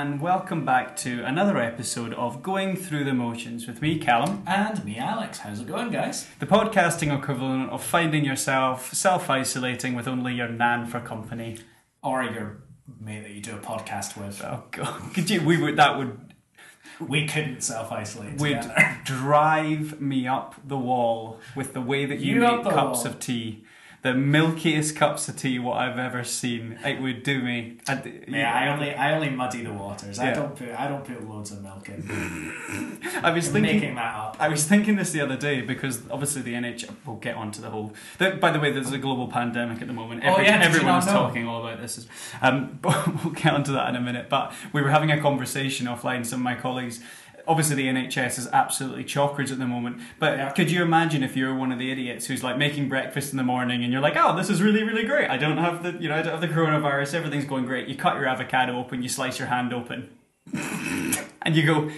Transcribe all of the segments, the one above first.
and welcome back to another episode of Going Through the Motions with me, Callum, And me, Alex. How's it going, guys? the podcasting equivalent of finding yourself self isolating with only your nan for company. Or your mate that you do a podcast with. Oh god, could you? We would that would We couldn't self isolate would drive me up the wall with the way that you, You make cups wall. of tea. The milkiest cups of tea what I've ever seen. It would do me. I'd- Yeah, I only I only muddy the waters. I don't put I don't put loads of milk in. I was thinking. making that up. I was thinking this the other day because obviously the NHS. We'll get onto the whole. The, by the way, there's a global pandemic at the moment. Oh, yeah, everyone's talking all about this. Um, but we'll get onto that in a minute. But we were having a conversation offline. Some of my colleagues. Obviously, the NHS is absolutely chockers at the moment. But Yeah. could you imagine if you're one of the idiots who's like making breakfast in the morning and you're like, "Oh, this is really, really great. I don't have the, you know, I don't have the coronavirus. Everything's going great." You cut your avocado open, you slice your hand open, and you go,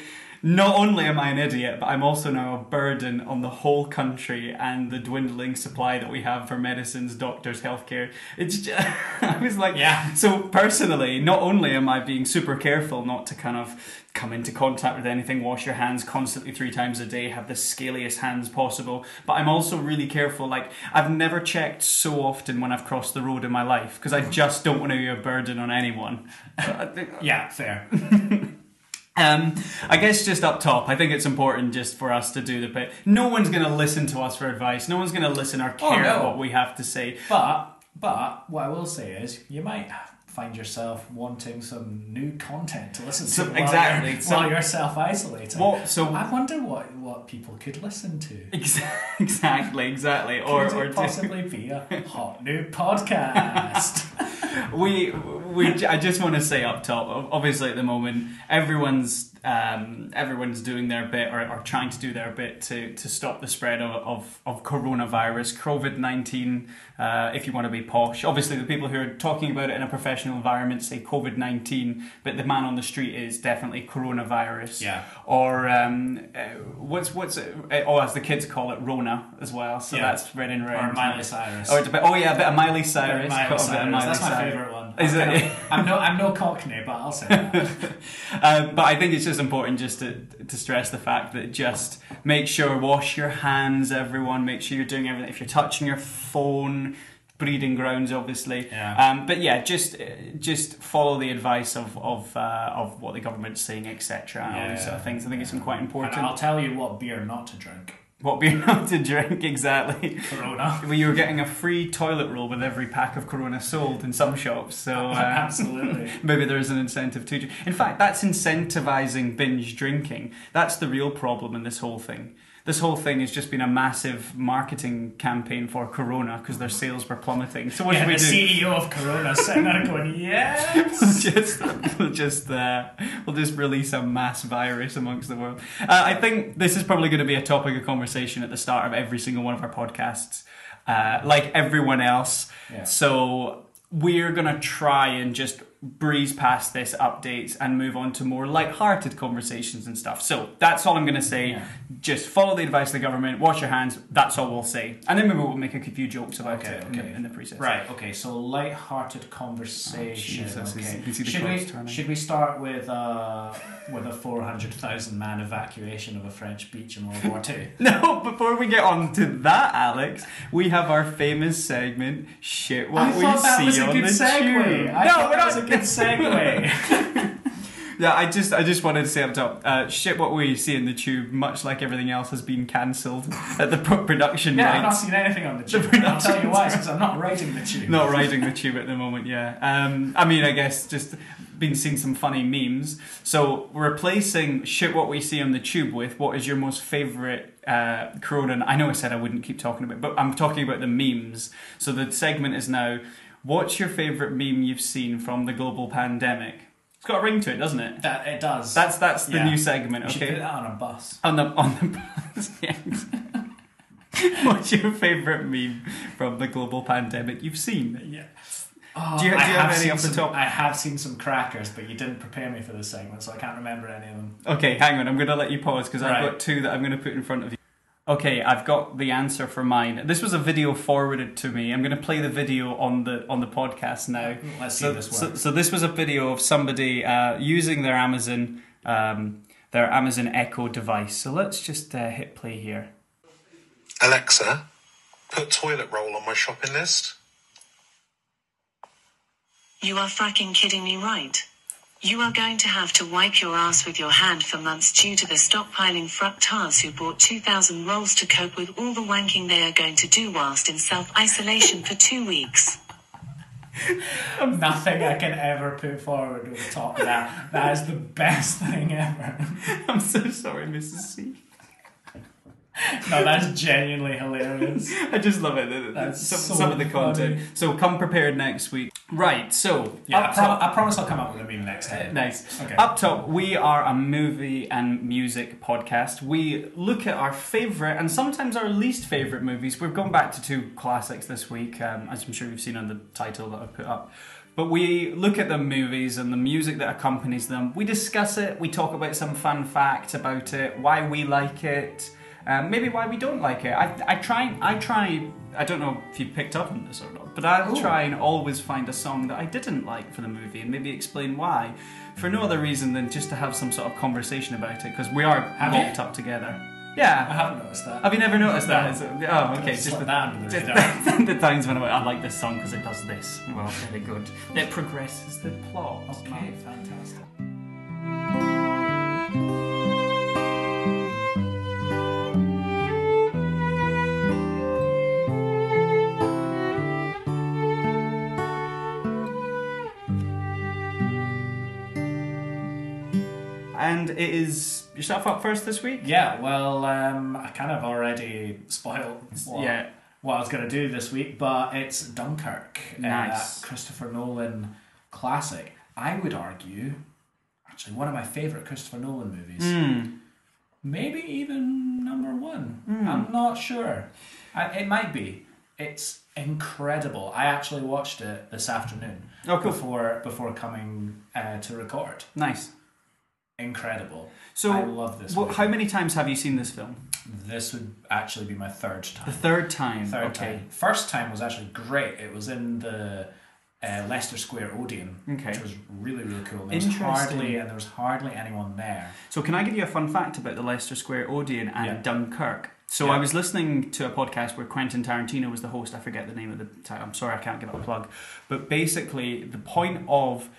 not only am I an idiot, but I'm also now a burden on the whole country and the dwindling supply that we have for medicines, doctors, healthcare. It's just, I was like, Yeah. So personally, not only am I being super careful not to kind of come into contact with anything, wash your hands constantly three times a day, have the scaliest hands possible, but I'm also really careful. Like I've never checked so often when I've crossed the road in my life because I mm-hmm. just don't want to be a burden on anyone. Uh, yeah, fair. Um, I guess just up top, I think it's important just for us to do the bit. No one's going to listen to us for advice. No one's going to listen or Oh, care no. what we have to say. But but what I will say is you might find yourself wanting some new content to listen to So- while exactly. you're, So- while you're self isolating. What? So I wonder what, what people could listen to. Ex- exactly, exactly. Or could or it do- possibly be a hot new podcast? we we I just want to say up top. Obviously, at the moment, everyone's um, everyone's doing their bit or, or trying to do their bit to, to stop the spread of, of, of coronavirus, COVID nineteen. Uh, if you want to be posh, obviously the people who are talking about it in a professional environment say COVID nineteen, but the man on the street is definitely coronavirus. Yeah. Or um, uh, what's what's it? uh, oh as the kids call it Rona as well. So Yeah. that's spreading around. or Miley Cyrus. Oh, it's a bit, oh yeah, a bit of Miley Cyrus. Miley Cyrus. Miley That's my favourite one. Is I'm it? kind of- I'm no, I'm no Cockney, but I'll say that. Um, but I think it's just important just to to stress the fact that just make sure wash your hands, everyone. Make sure you're doing everything. If you're touching your phone, breeding grounds, obviously. Yeah. Um, but yeah, just just follow the advice of of uh, of what the government's saying, etc. and all these sort of things. I think it's quite and important. I'll tell you what beer not to drink. What beer not to drink exactly. Corona. Well, you were getting a free toilet roll with every pack of Corona sold in some shops, so uh, Absolutely. maybe there is an incentive to. In fact, that's incentivizing binge drinking. That's the real problem in this whole thing. This whole thing has just been a massive marketing campaign for Corona because their sales were plummeting. So what yeah, should we the do? CEO of Corona sitting there going, yes. We'll just, we'll just, uh, we'll just release a mass virus amongst the world. Uh, I think this is probably going to be a topic of conversation at the start of every single one of our podcasts, uh, like everyone else. Yeah. So we're going to try and just breeze past this update and move on to more light-hearted conversations and stuff. So that's all I'm going to say. Yeah. Just follow the advice of the government, wash your hands. That's all we'll say, and then maybe we'll make a few jokes about Okay, it in the- okay. in the process. Right, okay, so light-hearted conversation. Oh, okay. you can see the should, we, turning. should we start with uh, with a 400,000 man evacuation of a French beach in World War Two? No, before we get on to that, Alex, we have our famous segment, Shit What I We See was a on good the segue. Tube. No, we're not. Good segue. yeah, I just I just wanted to say up top, uh, Shit What We See in the Tube, much like everything else, has been cancelled at the pro- production yeah, I've not seen anything on the The tube. and I'll tell you why, because I'm not writing the tube. Not riding the tube at the moment, yeah. Um, I mean, I guess just been seeing some funny memes. So replacing shit what we see on the tube with what is your most favorite uh, Corona? I know I said I wouldn't keep talking about, it, but I'm talking about the memes. So the segment is now, what's your favorite meme you've seen from the global pandemic? It's got a ring to it, doesn't it? That it does. That's that's the Yeah. new segment. you should put Okay, that on a bus. on the on the bus. yes. What's your favorite meme from the global pandemic you've seen? Yeah. Do you- oh, do you have any off the top? I have seen some crackers, but you didn't prepare me for this segment, so I can't remember any of them. Okay, hang on. I'm going to let you pause because Right. I've got two that I'm going to put in front of you. Okay, I've got the answer for mine. This was a video forwarded to me. I'm going to play the video on the on the podcast now. Let's see so, if this so, works. so this was a video of somebody uh, using their Amazon um, their Amazon Echo device. So let's just uh, hit play here. Alexa, put toilet roll on my shopping list. You are fracking kidding me, right? You are going to have to wipe your ass with your hand for months due to the stockpiling fructars who bought 2,000 rolls to cope with all the wanking they are going to do whilst in self isolation for two weeks. Nothing I can ever put forward will top of that. That is the best thing ever. I'm so sorry, Mrs. C. No, that's genuinely hilarious. I just love it. That's some, so some of the content. funny. So come prepared next week. Right. So Yeah, I, up pro- top- I promise I'll come up with a meme next time. Nice. Okay. Up top, we are a movie and music podcast. We look at our favourite and sometimes our least favourite movies. We've gone back to two classics this week, um, as I'm sure you've seen on the title that I've put up. But we look at the movies and the music that accompanies them. We discuss it. We talk about some fun fact about it, why we like it, um, maybe why we don't like it. I, I try. I try. I don't know if you picked up on this or not, but I Ooh. try and always find a song that I didn't like for the movie and maybe explain why, for no other reason than just to have some sort of conversation about it because we are Have you? locked up together. Yeah, I haven't noticed that. Have you never noticed that? No. It- oh, okay. Just Just the, that under the just the times when like, I like this song because it does this. Well, very good. It progresses the plot. Okay, fantastic. And it is yourself up first this week. Yeah, well, um, I kind of already spoiled what, Yeah. what I was going to do this week, but it's Dunkirk, Nice. uh, Christopher Nolan classic. I would argue, actually, one of my favorite Christopher Nolan movies. Hmm. Maybe even number one. Hmm. I'm not sure. I, it might be. It's incredible. I actually watched it this afternoon Oh, cool. before before coming uh, to record. Nice. Incredible. So, I love this. Well, how many times have you seen this film? This would actually be my third time. The third time. Third okay. time. First time was actually great. It was in the uh, Leicester Square Odeon, Okay. which was really really cool. There was Interesting. hardly and there was hardly anyone there. So, can I give you a fun fact about the Leicester Square Odeon and Yeah. Dunkirk? So, Yeah. I was listening to a podcast where Quentin Tarantino was the host. I forget the name of the title. I'm sorry, I can't give it a plug. But basically, the point of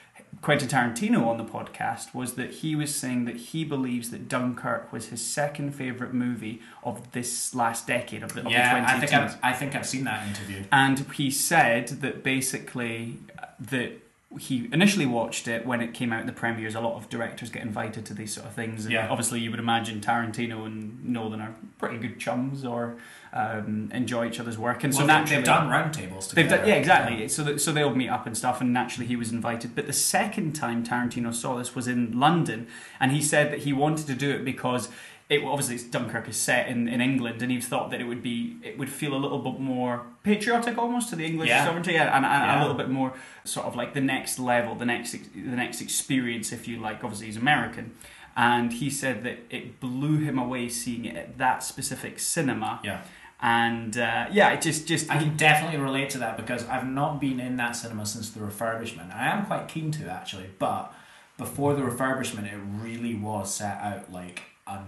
Quentin Tarantino on the podcast was that he was saying that he believes that Dunkirk was his second favorite movie of this last decade of the, of yeah, the 2010s. I think I've, I think I've seen that interview. And he said that basically uh, that he initially watched it when it came out in the premieres. A lot of directors get invited to these sort of things. And Yeah. Obviously, you would imagine Tarantino and Nolan are pretty good chums or um, enjoy each other's work. And so naturally, they've done roundtables They've together. done, yeah, exactly. So, that, so they'll meet up and stuff, and naturally he was invited. But the second time Tarantino saw this was in London, and he said that he wanted to do it because it obviously it's Dunkirk is set in, in England, and he thought that it would be it would feel a little bit more patriotic almost to the English Yeah. sovereignty, and, and, Yeah. a little bit more sort of like the next level, the next the next experience, if you like. Obviously he's American. And he said that it blew him away seeing it at that specific cinema. Yeah. And uh, yeah, it just just I can definitely relate to that because I've not been in that cinema since the refurbishment. I am quite keen to actually, but before the refurbishment, it really was set out like a,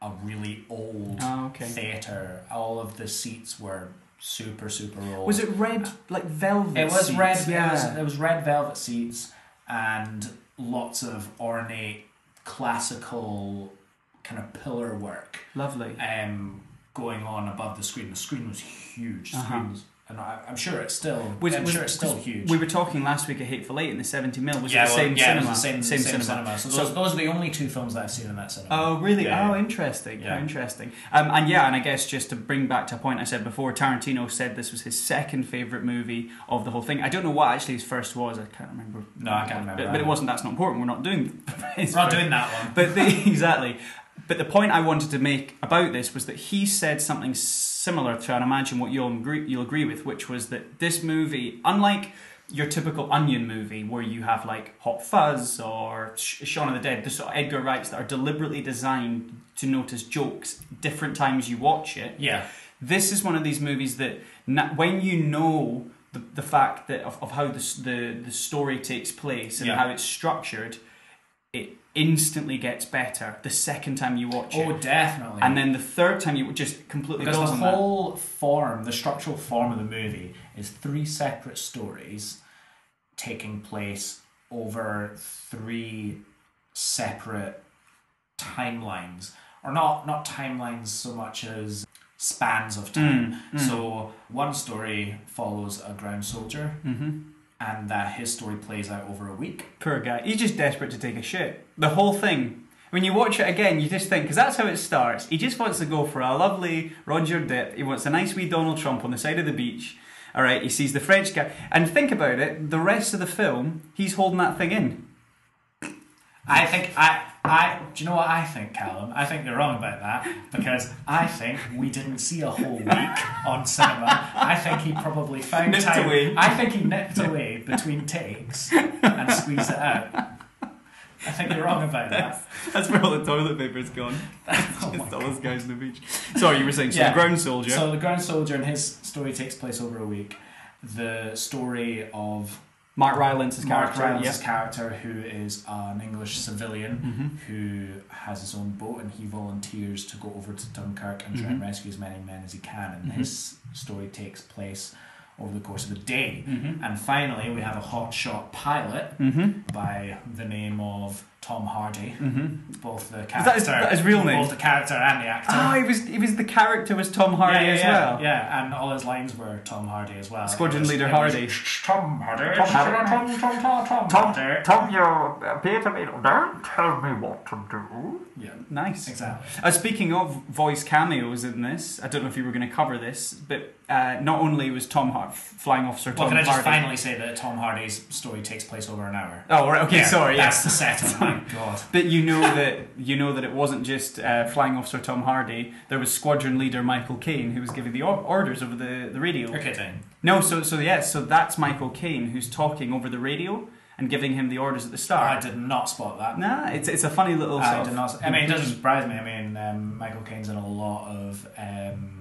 a really old Oh, okay. theatre. All of the seats were super super old. Was it red, like velvet? It was seats? red. Yeah. It was, it was red velvet seats and lots of ornate classical kind of pillar work Lovely. um, going on above the screen. The screen was huge. The Uh-huh. screen was, and I, I'm sure it's still. Was- I'm was- sure it's still huge. We were talking last week at Hateful Eight in the 70 mil. Was yeah, it the well, same yeah, cinema? It was the same, same, same cinema. So, So- those, those are the only two films that I've seen in that cinema. Oh, really? Yeah, oh, interesting. Yeah. How interesting. Um, and yeah, and I guess just to bring back to a point I said before, Tarantino said this was his second favourite movie of the whole thing. I don't know what actually his first was. I can't remember. No, I can't remember But, but it wasn't. That's not important. We're not doing. We're not doing that one. But the, exactly. But the point I wanted to make about this was that he said something similar to, and I imagine what you'll agree, you'll agree with, which was that this movie, unlike your typical Onion movie where you have like Hot Fuzz or Sh- Shaun of the Dead, the sort of Edgar Wrights that are deliberately designed to notice jokes different times you watch it. Yeah. This is one of these movies that na- when you know the, the fact that of, of how the, the the story takes place and Yeah. how it's structured, instantly gets better the second time you watch oh, it. Oh, definitely. And then the third time you just completely because the on that. whole form, the structural form of the movie is three separate stories taking place over three separate timelines, or not not timelines so much as spans of time. Mm, mm. So one story follows a ground soldier, mm-hmm. And that his story plays out over a week. Poor guy. He's just desperate to take a shit. The whole thing. When you watch it again, you just think, because that's how it starts. He just wants to go for a lovely Roger dip. He wants a nice wee Donald Trump on the side of the beach. All right, he sees the French guy. And think about it, the rest of the film, he's holding that thing in. I think I I do you know what I think, Callum? I think you're wrong about that because I think we didn't see a whole week on cinema. I think he probably found Nipped time. away. I think he nipped away between takes and squeezed it out. I think you're wrong about that. That's where all the toilet paper's gone. Oh Just all those guys on the beach. Sorry, you were saying, so Yeah. the ground soldier. So the ground soldier and his story takes place over a week. The story of Mark Rylance's Mark character. Rylance's yeah. character, who is an English civilian mm-hmm. who has his own boat and he volunteers to go over to Dunkirk and try and mm-hmm. rescue as many men as he can. And mm-hmm. his story takes place over the course of the day. And finally, we have a hotshot pilot by the name of Tom Hardy. Both the character, that his- that his real name? both the character and the actor. Oh, he was, he was the character was Tom Hardy yeah, yeah, as yeah, well. Yeah, and all his lines were Tom Hardy as well. Squadron was- leader it was, Hardy. Tom Hardy. Tom, Tom, Tom, Tom, Tom, Hardy. Tom, you appear to me. Don't tell me what to do. Yeah, Nice. exactly. Uh, speaking of voice cameos in this, I don't know if you were going to cover this, but uh, not only was Tom Har- Flying Officer Tom Well, can I just Hardy. finally say that Tom Hardy's story takes place over an hour? Oh, right, okay, Yeah, sorry. That's Yes. the setup. My God. But you know that you know that it wasn't just uh, Flying Officer Tom Hardy. There was Squadron Leader Michael Caine who was giving the or- orders over the, the radio. You're kidding. No, so so yes, so that's Michael Caine who's talking over the radio and giving him the orders at the start. I did not spot that. Nah, it's it's a funny little. I did not. I mean, it doesn't surprise me. I mean, um, Michael Caine's in a lot of um,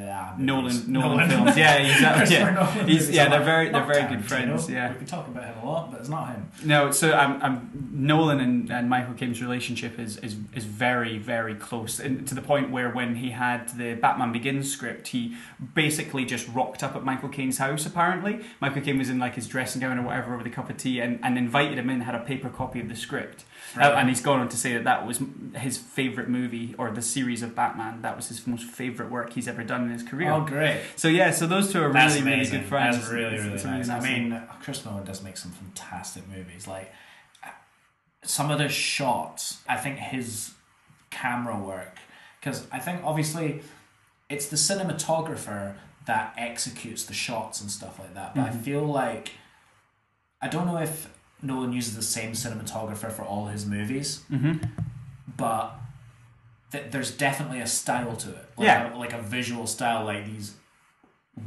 yeah, movies. Nolan, Nolan, films. Yeah, exactly. Yeah, Nolan He's, yeah, they're very they're very good friends. Yeah. we can talk about him a lot, but it's not him. No, so um, um, Nolan and, and Michael Caine's relationship is, is, is very, very close. And to the point where when he had the Batman Begins script, he basically just rocked up at Michael Caine's house, apparently. Michael Caine was in like his dressing gown or whatever with a cup of tea and, and invited him in, had a paper copy of the script. Uh, and he's gone on to say that that was his favourite movie or the series of Batman. That was his most favourite work he's ever done in his career. Oh, great. So yeah, so those two are That's really, really good friends. That's really, really it's a nice. I mean, Chris Nolan does make some fantastic movies. Like some of the shots, I think his camera work, because I think obviously it's the cinematographer that executes the shots and stuff like that. But I feel like I don't know if Nolan uses the same cinematographer for all his movies, mm-hmm. but th- there's definitely a style to it. Like Yeah. a, like a visual style, like these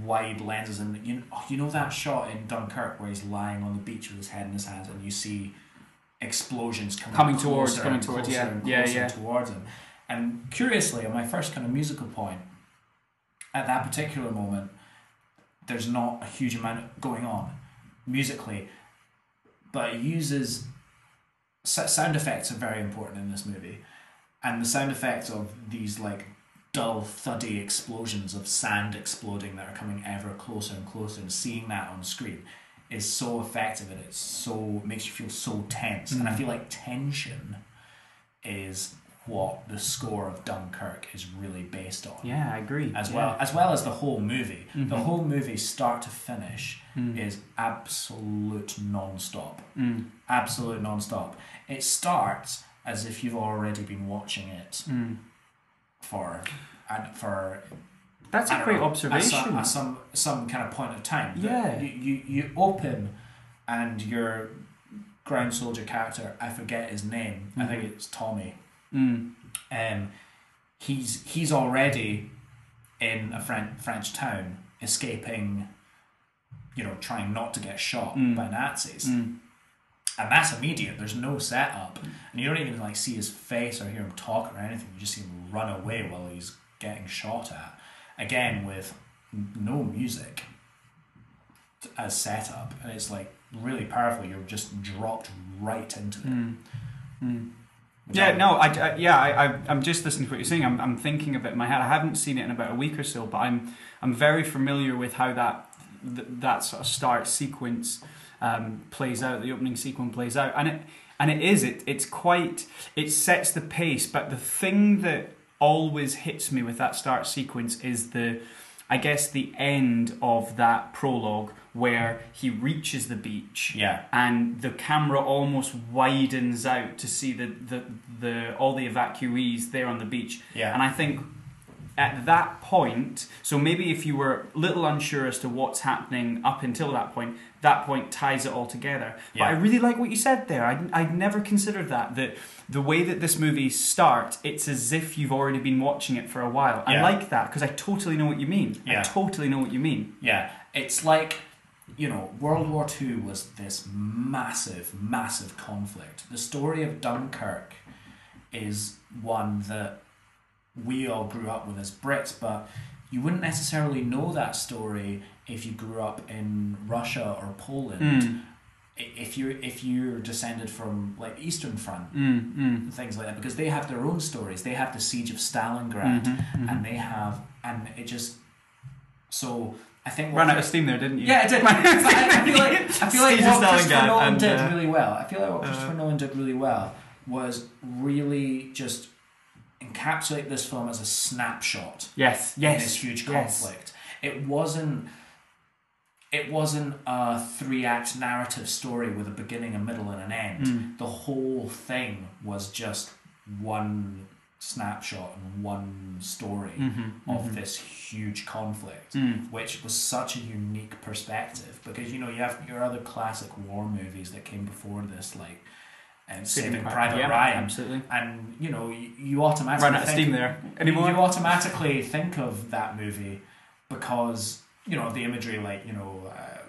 wide lenses, and you you know that shot in Dunkirk where he's lying on the beach with his head in his hands, and you see explosions coming Coming towards- coming and towards, yeah. and Yeah, yeah. towards him. And curiously, on my first kind of musical point, at that particular moment, there's not a huge amount going on musically, but it uses sound effects are very important in this movie, and the sound effects of these like dull, thuddy explosions of sand exploding that are coming ever closer and closer, and seeing that on screen is so effective and it's so makes you feel so tense, and I mm. feel like tension is what the score of Dunkirk is really based on Yeah, I agree. as Yeah. well as well as the whole movie. The mm-hmm. whole movie, start to finish, mm. is absolute non-stop. Mm. Absolute non-stop. It starts as if you've already been watching it mm. for and for That's a great know, observation. At some, at some some kind of point of time. Yeah. You, you you open and your ground soldier character, I forget his name. I think mm-hmm. it's Tommy. Mm. Um, he's he's already in a French French town, escaping you know, trying not to get shot Mm. by Nazis. And that's immediate. There's no setup, and you don't even like see his face or hear him talk or anything. You just see him run away while he's getting shot at. Again, with no music as setup, and it's like really powerful. You're just dropped right into it. Mm. Yeah, no, I, I yeah, I, I, I'm just listening to what you're saying. I'm, I'm thinking of it in my head. I haven't seen it in about a week or so, but I'm, I'm very familiar with how that, th- that sort of start sequence um, plays out. The opening sequence plays out, and it, and it is it. It's quite. It sets the pace, but the thing that always hits me with that start sequence is the, I guess, the end of that prologue where he reaches the beach Yeah. and the camera almost widens out to see the, the, the all the evacuees there on the beach. Yeah. And I think at that point, so maybe if you were a little unsure as to what's happening up until that point, that point ties it all together. Yeah. But I really like what you said there. I I'd never considered that that the way that this movie starts, it's as if you've already been watching it for a while. Yeah. I like that because I totally know what you mean. I Yeah. totally know what you mean. Yeah, it's like, you know, World War II was this massive, massive conflict. The story of Dunkirk is one that we all grew up with as Brits, but you wouldn't necessarily know that story if you grew up in Russia or Poland. Mm, If you're if you're descended from like Eastern Front mm, mm. things like that because they have their own stories. They have the siege of Stalingrad, Mm-hmm, and they have, and it just. So I think Ran out of steam there, didn't you? Yeah, it did. I, I feel like I feel like what Christopher Nolan and, did uh, really well. I feel like what uh, Christopher Nolan did really well was really just encapsulate this film as a snapshot Yes, in yes. this huge yes. conflict. It wasn't. It wasn't a three-act narrative story with a beginning, a middle, and an end. Mm. The whole thing was just one snapshot and one story Mm-hmm, of this huge conflict, Mm. which was such a unique perspective. Because you know you have your other classic war movies that came before this, like um, Saving Private yeah, Ryan, Absolutely. and you know you, you automatically Run out of think- steam there. Anymore? you automatically think of that movie because you know the imagery, like you know, uh,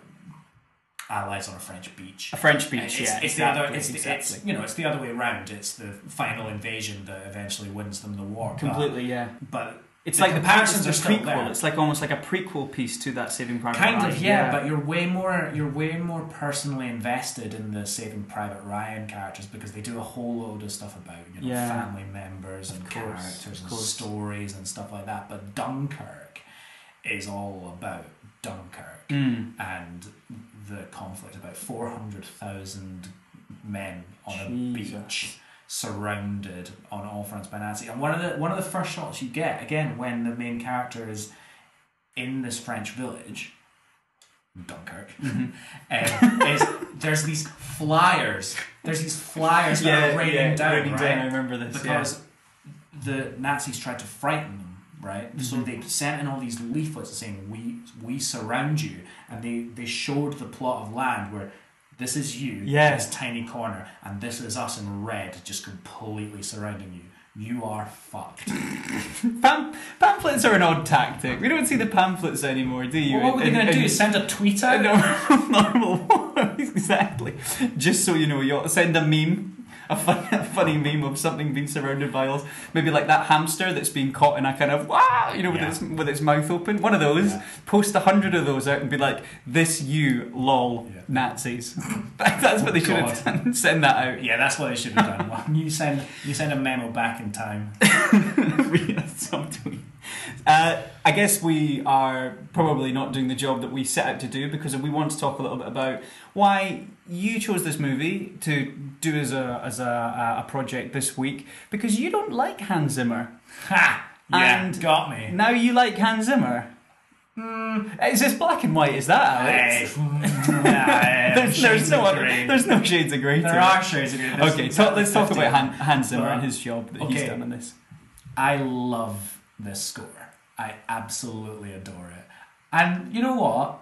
allies on a French beach. a French beach, It's, yeah. it's exactly, the other. It's, the, exactly. it's you know it's the other way around. It's the final invasion that eventually wins them the war. But- Completely, yeah. But, It's the like the comparisons are the still prequel. there. It's like almost like a prequel piece to that Saving Private Ryan. kind Ryan. of yeah, but you're way more you're way more personally invested in the Saving Private Ryan characters because they do a whole load of stuff about you know Yeah. family members and course, characters and stories and stuff like that. But Dunkirk is all about Dunkirk Mm. and the conflict about four hundred thousand men on a beach surrounded on all fronts by Nazi. And one of the one of the first shots you get again when the main character is in this French village, Dunkirk, Mm-hmm. um, is there's these flyers. There's these flyers that are raining down, raining right? down. I remember this. because the Nazis tried to frighten them, right? So Mm-hmm. they sent in all these leaflets saying, "We we surround you," and they they showed the plot of land where this is you, Yeah. this tiny corner, and this is us in red, just completely surrounding you. You are fucked. Pam- pamphlets are an odd tactic. We don't see the pamphlets anymore, do you? well, what were they going to do? Send a tweet out? normal, normal exactly. Just so you know, you send a meme. A, fun, a funny meme of something being surrounded by us, maybe like that hamster that's being caught in a kind of wow, you know, with Yeah. its with its mouth open. One of those. Yeah. Post a hundred of those out and be like, "This you, lol, Yeah. Nazis." That's what they should have done. Send that out. Yeah, that's what they should have done. Well, you send you send a memo back in time. via some tweet. Uh, I guess we are probably not doing the job that we set out to do because we want to talk a little bit about why you chose this movie to do as a as a, a project this week because you don't like Hans Zimmer. Ha! Yeah, And- got me. Now you like Hans Zimmer. Is this black and white? Is that Alex? mm, there's, there's no other, there's no shades of grey. to There it. are shades of grey. Okay, talk, let's talk about Han. Hans Zimmer and his job that he's done on this. I love this score. I absolutely adore it. And you know what?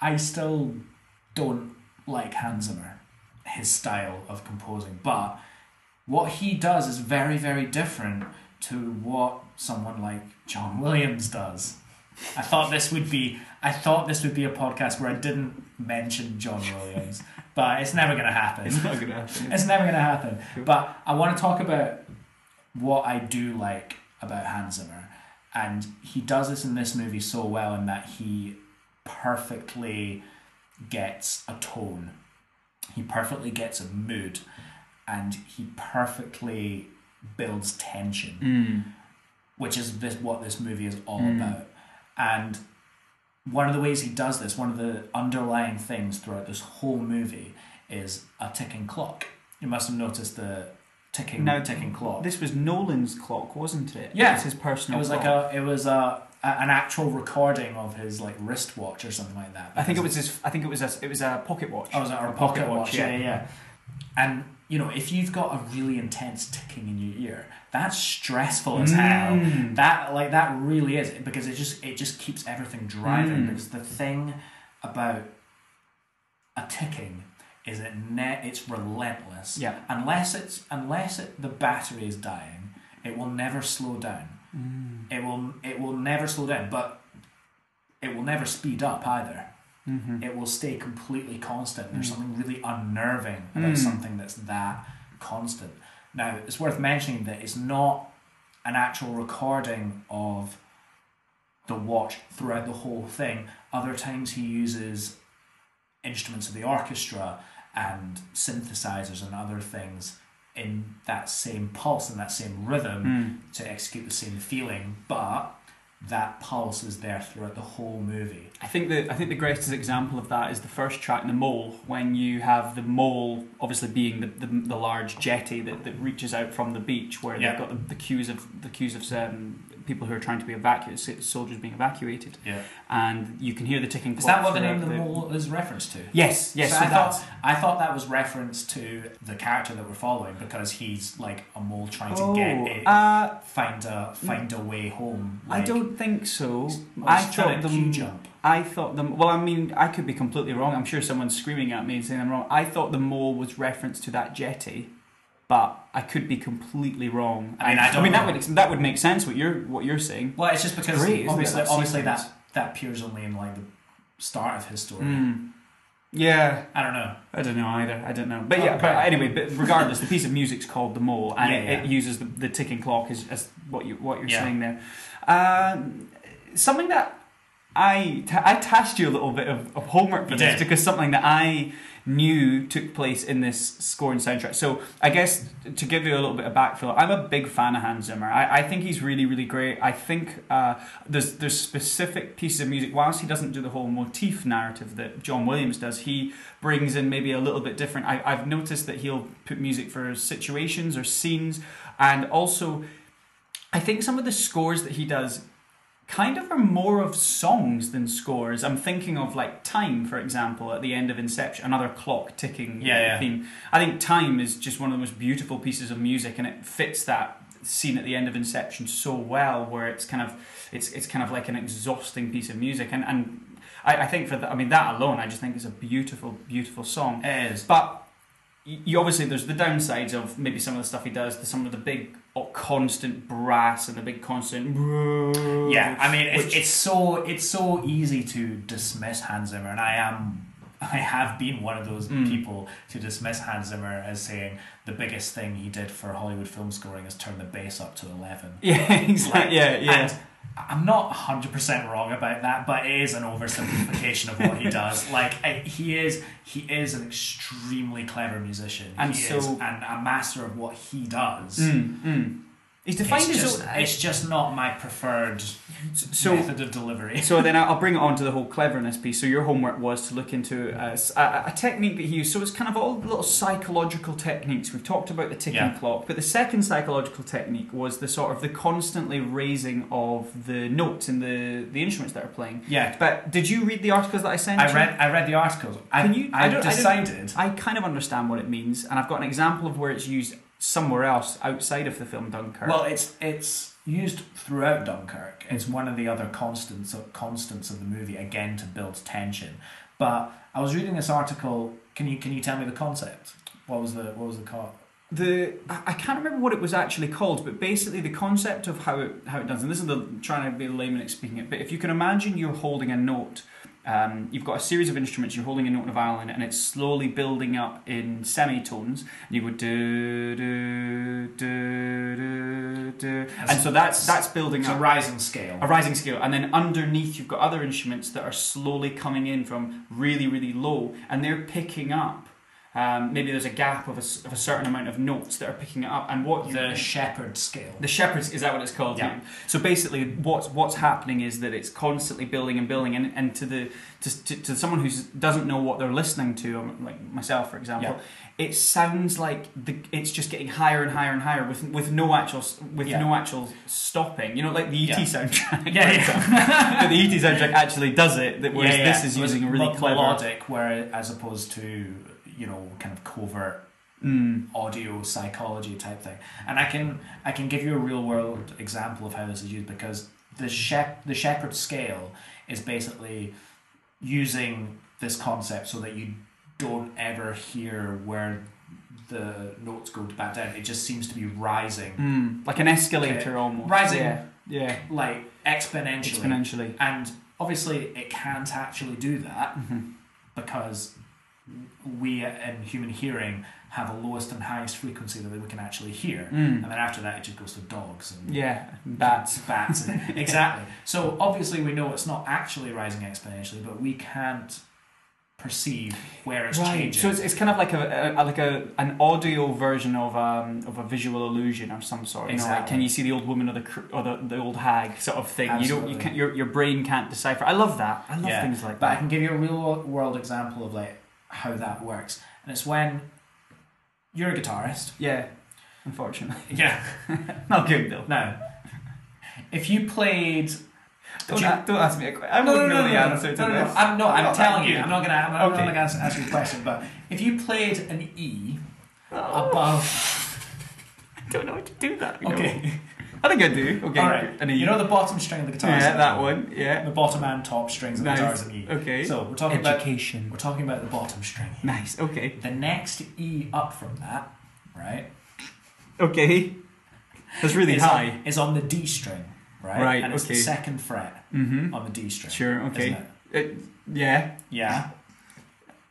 I still don't like Hans Zimmer, his style of composing, but what he does is very, very different to what someone like John Williams does. I thought this would be I thought this would be a podcast where I didn't mention John Williams, but it's never going to happen. It's not gonna happen. It's never going to happen. But I want to talk about what I do like about Hans Zimmer, and he does this in this movie so well in that he perfectly gets a tone, he perfectly gets a mood, and he perfectly builds tension, Mm. which is this what this movie is all about. And one of the ways he does this, one of the underlying things throughout this whole movie, is a ticking clock. You must have noticed the ticking Now, ticking clock. This was Nolan's clock, wasn't it? Yeah. It's his personal it was clock. like a it was a, a an actual recording of his like wristwatch or something like that. I think it was his. I think it was a. It was a pocket watch. Oh, was it A pocket, watch? Yeah, yeah, yeah. And you know, if you've got a really intense ticking in your ear, that's stressful as hell. Mm. That like that really is because it just it just keeps everything driving. Mm. Because the thing about a ticking is it ne- it's relentless. Yeah. Unless it's unless it, the battery is dying, it will never slow down. Mm. It will it will never slow down, but it will never speed up either Mm-hmm. it will stay completely constant. There's something really unnerving about Mm. something that's that constant. Now, it's worth mentioning that it's not an actual recording of the watch throughout the whole thing. Other times he uses instruments of the orchestra and synthesizers and other things in that same pulse and that same rhythm Mm. to execute the same feeling, but that pulse is there throughout the whole movie. I think the I think the greatest example of that is the first track, the mole, when you have the mole obviously being the, the, the large jetty that, that reaches out from the beach, where Yeah. they've got the, the queues of the cues of um, people who are trying to be evacuated, soldiers being evacuated, Yeah. and you can hear the ticking Is that what the name of the mole is reference to? Yes, yes. So So, I thought I thought that was reference to the character that we're following because he's like a mole trying to get oh, it, uh, find a find a way home. I don't think so. I thought them. jump. I thought them. Well, I mean, I could be completely wrong. I'm sure someone's screaming at me and saying I'm wrong. I thought the mole was reference to that jetty, but I could be completely wrong. I mean, I I don't mean, that would that would make sense. What you're what you're saying. Well, it's just because great, isn't it, obviously, that obviously sequence? that that appears only in like the start of his story. Mm. Yeah, I don't know. I don't know either. I don't know. But yeah, Okay. but anyway, but regardless, the piece of music's called the mole, and Yeah, it, yeah. it uses the, the ticking clock as, as what you what you're Yeah. saying there. Um, something that I I tasked you a little bit of, of homework for You this did. because something that I knew took place in this score and soundtrack. So I guess to give you a little bit of backfill, I'm a big fan of Hans Zimmer. I, I think he's really really great. I think uh, there's there's specific pieces of music. Whilst he doesn't do the whole motif narrative that John Williams does, he brings in maybe a little bit different. I, I've noticed that he'll put music for situations or scenes, and also I think some of the scores that he does kind of are more of songs than scores. I'm thinking of like Time, for example, at the end of Inception, another clock ticking Yeah, yeah. theme. I think Time is just one of the most beautiful pieces of music, and it fits that scene at the end of Inception so well, where it's kind of it's it's kind of like an exhausting piece of music, and and I, I think for that, I mean that alone, I just think it's a beautiful, beautiful song. It is. But you obviously there's the downsides of maybe some of the stuff he does, some of the big uh, constant brass and the big constant. Yeah, I mean, it's, Which- it's so it's so easy to dismiss Hans Zimmer, and I am. I have been one of those Mm. people to dismiss Hans Zimmer as saying the biggest thing he did for Hollywood film scoring is turn the bass up to eleven. Yeah, exactly. Yeah, yeah. I'm not 100% wrong about that, but it is an oversimplification of what he does. Like I- he is he is an extremely clever musician. And he so- is and a master of what he does. Mm, mm. He's defined It's his just, own. it's just not my preferred so method of delivery. so then I'll bring it on to the whole cleverness piece. So your homework was to look into a technique that he used. So it's kind of all little psychological techniques. We've talked about the ticking Yeah. clock, but the second psychological technique was the sort of the constantly raising of the notes in the the instruments that are playing. Yeah, But did you read the articles that I sent I you? read I read the articles. I, Can you- I I, don't- I decided. I kind of understand what it means, and I've got an example of where it's used somewhere else outside of the film Dunkirk. Well, it's it's used throughout Dunkirk. It's one of the other constants of, constants of the movie again to build tension. But I was reading this article. Can you can you tell me the concept? What was the what was the co- the I can't remember what it was actually called, but basically the concept of how it how it does, and this is the trying to be layman speaking it. But if you can imagine you're holding a note, um, you've got a series of instruments. You're holding a note a violin, and it's slowly building up in semitones. And You go do do do do do, and so that's that's building It's a rising scale. a rising scale, and then underneath you've got other instruments that are slowly coming in from really, really low, and they're picking up. Um, maybe there's a gap of a, of a certain amount of notes that are picking it up, and what you The Shepard scale. the shepherds is that what it's called? Yeah. So basically, what's what's happening is that it's constantly building and building, and, and to the to, to, to someone who doesn't know what they're listening to, um, like myself, for example, it sounds like the it's just getting higher and higher and higher with with no actual with Yeah. no actual stopping. You know, like the ET Yeah. soundtrack. Yeah, yeah. the ET soundtrack actually does it. That whereas Yeah, yeah. this is using a really clever. melodic, where as opposed to you know kind of covert Mm, audio psychology type thing. And I can I can give you a real world example of how this is used because the shep the Shepard scale is basically using this concept so that you don't ever hear where the notes go back down. It just seems to be rising, mm, like an escalator Okay. almost. Rising. Yeah. Yeah. like exponentially. Exponentially. And obviously, it can't actually do that Mm-hmm. because we in human hearing have a lowest and highest frequency that we can actually hear. Mm. And then after that, it just goes to dogs and Yeah. Bats. bats. And, exactly. So obviously, we know it's not actually rising exponentially, but we can't perceive where it's Right. changing. So it's, it's kind of like a, a like a an audio version of um of a visual illusion of some sort. You know, like Exactly. can you see the old woman or the or the, the old hag sort of thing? You don't. You can't. Your your brain can't decipher. I love that. I love Yeah, things like that. But I can give you a real world example of like how that works, and it's when you're a guitarist. Yeah. Unfortunately, Yeah. not good though. Now, if you played, Don't, you- a- don't ask me a question. I no, no, wouldn't no, know no, the no, answer no, to no, no, this. I'm, no, I'm not telling you. I'm not gonna. I'm not Okay. gonna ask, ask you a question. But if you played an E Oh, above, I don't know how to do that. know. okay, I think I do. Okay. all right. An. You know the bottom string of the guitar. yeah, that one. Yeah. The bottom and top strings of the Nice. guitar is an E. Okay. So we're talking about Education. we're talking about the bottom string. Nice. Okay. The next E up from that, right, Okay. That's really is high. On, is on the D string, right? Right, And it's the okay. second fret Mm-hmm. on the D string. Sure. Okay. isn't it? Uh, yeah. Yeah.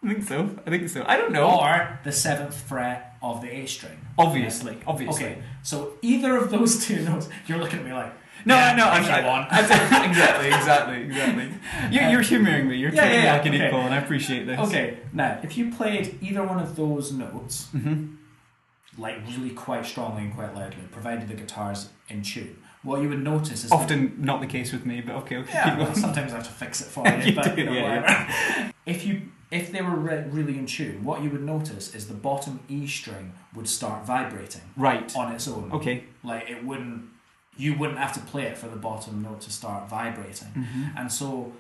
I think so. I think so. I don't know. Or the seventh fret of the A string. Obviously. Obviously. Okay, so either of those two notes, you're looking at me like, No, yeah, no, I'm if you want. exactly, exactly, exactly. You're, you're humouring me. You're Yeah, treating yeah, me like an okay. equal, and I appreciate this. Okay, now if you played either one of those notes, hmm like really quite strongly and quite loudly, provided the guitar's in tune, what you would notice is Often not the case with me, but okay, okay. Yeah, well, sometimes I have to fix it for you, You but do, you know. If you if they were re- really in tune, what you would notice is the bottom E string would start vibrating Right. on its own. Okay. Like it wouldn't, you wouldn't have to play it for the bottom note to start vibrating. Mm-hmm. And so,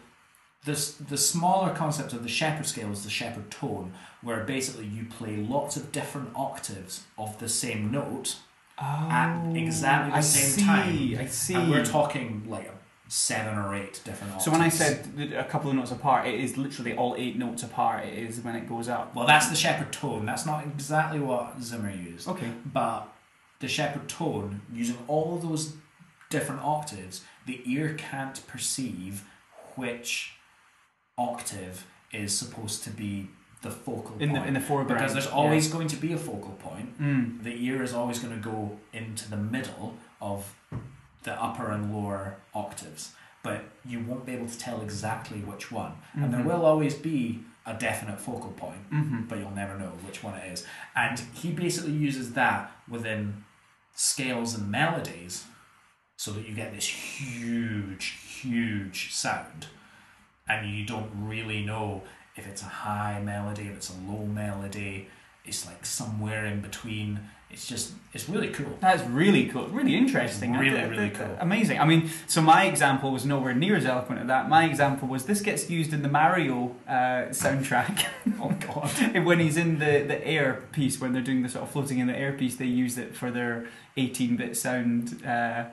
this the smaller concept of the Shepard scale is the Shepard tone, where basically you play lots of different octaves of the same note Oh, at exactly the I same see, time. I see. And we're talking like seven or eight different octaves. so when I said a couple of notes apart, it is literally all eight notes apart. It is when it goes up. well, that's the Shepard tone. That's not exactly what Zimmer used. Okay. But the Shepard tone, using all of those different octaves, the ear can't perceive which octave is supposed to be the focal point. In the point. in the foreground. because there's yeah. always going to be a focal point. Mm. The ear is always going to go into the middle of the upper and lower octaves, but you won't be able to tell exactly which one. And there Mhm. will always be a definite focal point Mm-hmm. but you'll never know which one it is. And he basically uses that within scales and melodies so that you get this huge, huge sound. And you don't really know if it's a high melody, if it's a low melody. It's like somewhere in between. It's just, it's really cool. That's really cool. Really interesting. Really, Uh, really uh, cool. Amazing. I mean, so my example was nowhere near as eloquent as that. My example was this gets used in the Mario uh, soundtrack. Oh, God. When he's in the, the air piece, when they're doing the sort of floating in the air piece, they use it for their 18 bit sound uh,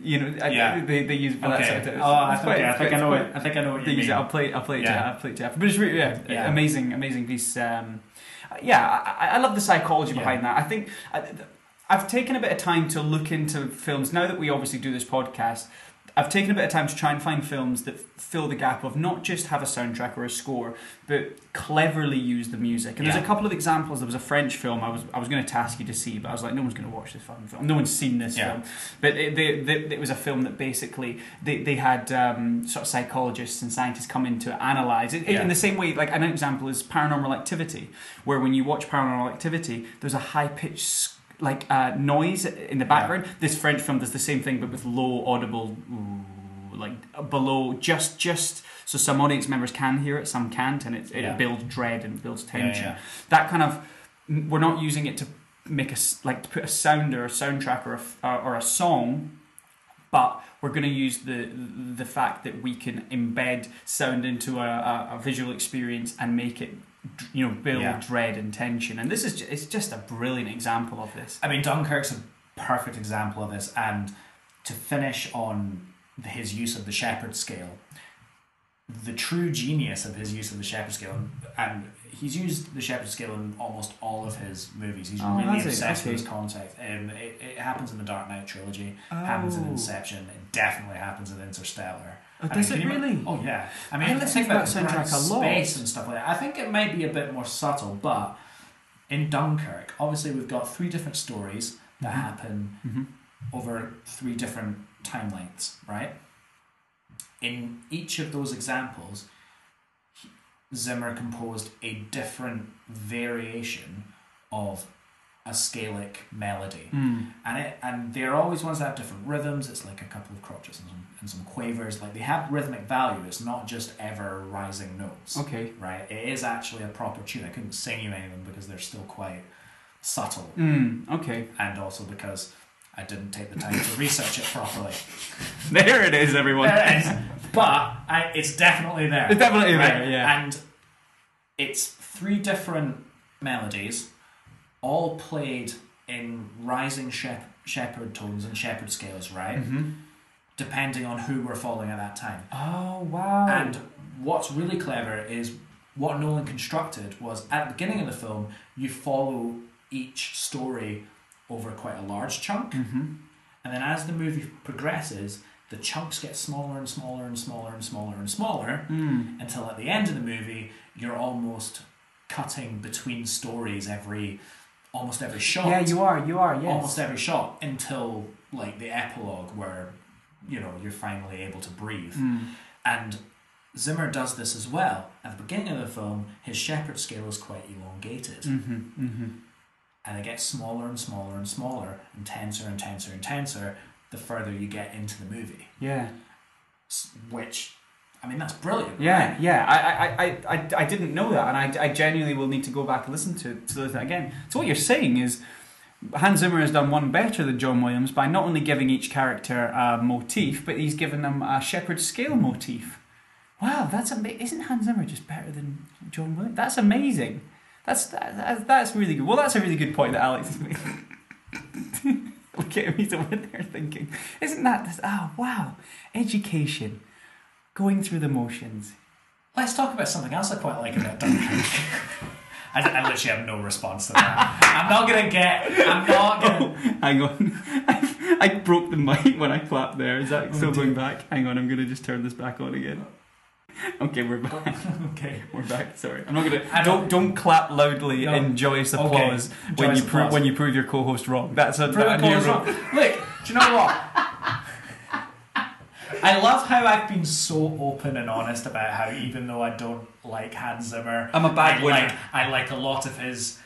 You know, I- they, they use for that sort of Okay. Oh, I quite- yeah, I think I know it. I think I know what They you use mean. it. I'll play. I'll play it. Yeah. Yeah. I'll play it to But it's really yeah, Yeah. amazing, amazing piece. Um, yeah, I, I love the psychology Yeah. behind that. I think I, I've taken a bit of time to look into films. Now that we obviously do this podcast, I've taken a bit of time to try and find films that fill the gap of not just have a soundtrack or a score, but cleverly use the music. And Yeah. there's a couple of examples. There was a French film I was I was going to task you to see, but I was like, no one's going to watch this fucking film. No one's seen this Yeah. film. But it, they, they, it was a film that basically they, they had um, sort of psychologists and scientists come in to analyze it Yeah. in the same way. Like an example is Paranormal Activity, where when you watch Paranormal Activity, there's a high pitched like uh, noise in the background. This French film does the same thing, but with low audible, ooh, like below just just so some audience members can hear it, some can't, and it, it Yeah. builds dread and builds tension. yeah. That kind of we're not using it to make a s- like to put a sound or a soundtrack or a uh, or a song but we're going to use the the fact that we can embed sound into a, a, a visual experience and make it you know build Yeah. dread and tension and this is ju- it's just a brilliant example of this I mean, Dunkirk's a perfect example of this, and to finish on his use of the Shepard scale, the true genius of his use of the Shepard scale, and he's used the Shepard scale in almost all of his movies. He's Oh, really obsessed Okay. with his context. Um, it, it happens in the Dark Knight trilogy, happens in Oh. Inception, it definitely happens in Interstellar. Oh, does it really? Oh yeah. I mean, I listen think to that about soundtrack a lot. Space and stuff like that. I think it might be a bit more subtle, but in Dunkirk, obviously we've got three different stories that Mhm. happen Mhm. over three different time lengths, right? In each of those examples, Zimmer composed a different variation of a scalic melody Mm. and it and they're always ones that have different rhythms. It's like a couple of crotchets and some, and some quavers. Like they have rhythmic value. It's not just ever rising notes, okay right? It is actually a proper tune. I couldn't sing you any of them because they're still quite subtle, mm. okay and also because I didn't take the time to research it properly. there it is everyone There it is. but I, it's definitely there. It's definitely right? there, yeah. And it's three different melodies, all played in rising shep- Shepard tones and Shepard scales, right? Mhm. Depending on who we're following at that time. oh wow And what's really clever is what Nolan constructed was at the beginning of the film, you follow each story over quite a large chunk. Mhm. And then as the movie progresses, the chunks get smaller and smaller and smaller and smaller and smaller Mm. until at the end of the movie, you're almost cutting between stories every almost every shot. yeah you are you are yes almost every shot until like the epilogue where you know you're finally able to breathe. Mm. And Zimmer does this as well. At the beginning of the film, his Shepard scale is quite elongated. Mhm. Mhm. and it gets smaller and smaller and smaller and tenser and tenser and tenser the further you get into the movie. yeah Which, I mean, that's brilliant. Yeah, right? yeah. I, I, I, I, I didn't know that, and I, I genuinely will need to go back and listen to to listen again. So what you're saying is, Hans Zimmer has done one better than John Williams by not only giving each character a motif, but he's given them a Shepard scale motif. Wow, that's amazing! Isn't Hans Zimmer just better than John Williams? That's amazing. That's that, that, that's really good. Well, that's a really good point that Alex is making. Look at he's over there thinking, "Isn't that? This, oh, ah, wow! Education, going through the motions." Let's talk about something else I quite like about Dunkirk. I, I literally have no response to that. I'm not gonna get. I'm not gonna. Oh, hang on. I, I broke the mic when I clapped there. Is that oh, still going back? Hang on, I'm going to just turn this back on again. Okay, we're back. Okay. We're back. Sorry, I'm not going I to. Don't don't clap loudly No. in joyous Okay. applause when Joyous you prove when you prove your co-host wrong. That's a, Prove a new rule. wrong. Look, do you know what? I love how I've been so open and honest about how even though I don't like Hans Zimmer, I'm a bad I winner. like I like a lot of his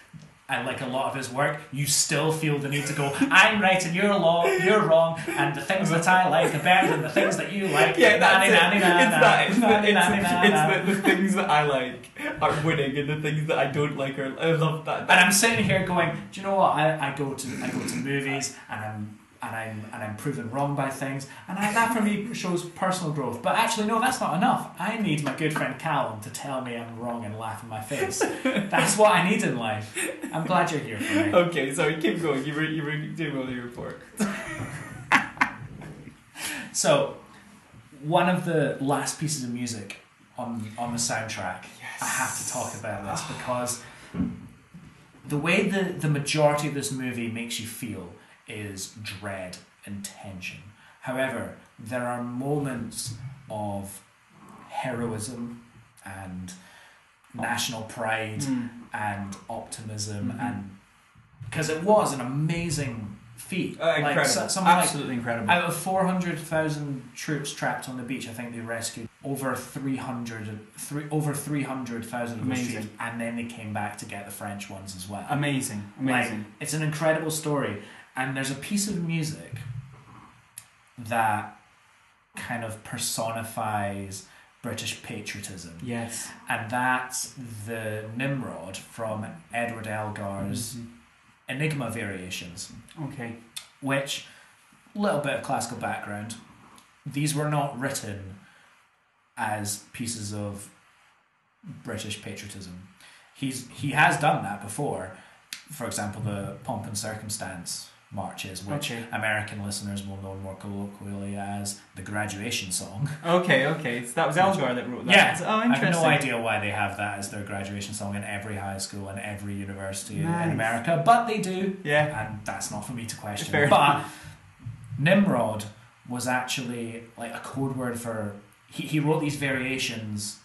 I like a lot of his work, you still feel the need to go, I'm right and you're wrong, you're wrong, and the things that I like are better than the things that you like. Yeah, that's Na, it. na, na, na, It's na, that. It's, the, it's, the, the things that I like are winning, and the things that I don't like are. I love that. And I'm sitting here going, do you know what? I, I go to I go to movies and I'm and I'm and I'm proven wrong by things, and I, that for me shows personal growth. But actually, no, that's not enough. I need my good friend Callum to tell me I'm wrong and laugh in my face. That's what I need in life. I'm glad you're here for me. Okay, sorry, keep going. You were you were doing all your report. So, one of the last pieces of music on on the soundtrack, yes. I have to talk about this because the way the the majority of this movie makes you feel is dread and tension. However, there are moments of heroism and national pride Mm. and optimism Mhm. and because it was an amazing feat. Uh, incredible. so- something like Absolutely incredible. out of 400,000 troops trapped on the beach, I think they rescued over 300, three, over 300,000 of those Amazing. troops, and then they came back to get the French ones as well. amazing. Like, Amazing. it's an incredible story, and there's a piece of music that kind of personifies British patriotism, yes. and that's the Nimrod from Edward Elgar's Mhm. Enigma Variations Okay. which little bit of classical background these were not written as pieces of british patriotism he's he has done that before for example the pomp and circumstance marches which Okay. american listeners will know more colloquially as the graduation song Okay. Okay. So that was Elgar that wrote that. Yeah. Oh, i have no idea why they have that as their graduation song in every high school and every university Nice. in america but they do Yeah. and that's not for me to question. Fair but Nimrod was actually like a code word for he, he wrote these variations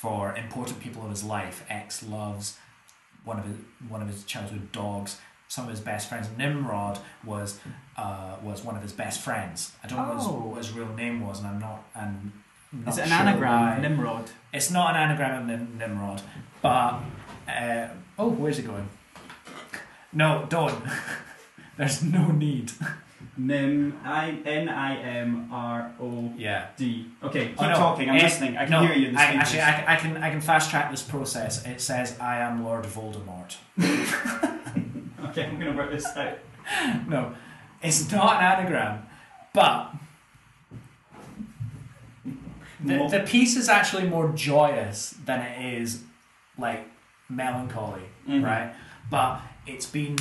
for important people of his life. Ex loves one of his one of his childhood dogs. Some of his best friends. Nimrod was uh, was one of his best friends. I don't know what, his, Oh. what his real name was, and I'm not. And Is it an anagram Nimrod? It's not an anagram of Nim- Nimrod, but uh, oh, where's it going? No, don't. There's no need. Nim. I N I M R O Yeah. D. Okay. Keep Oh, no. talking. I'm listening. I can no, hear you. In the I, speakers. actually, I, I can I can fast track this process. It says I am Lord Voldemort. Okay. I'm gonna work this out. No, it's not an anagram, but the, the piece is actually more joyous than it is like melancholy, Mhm. right? But it's been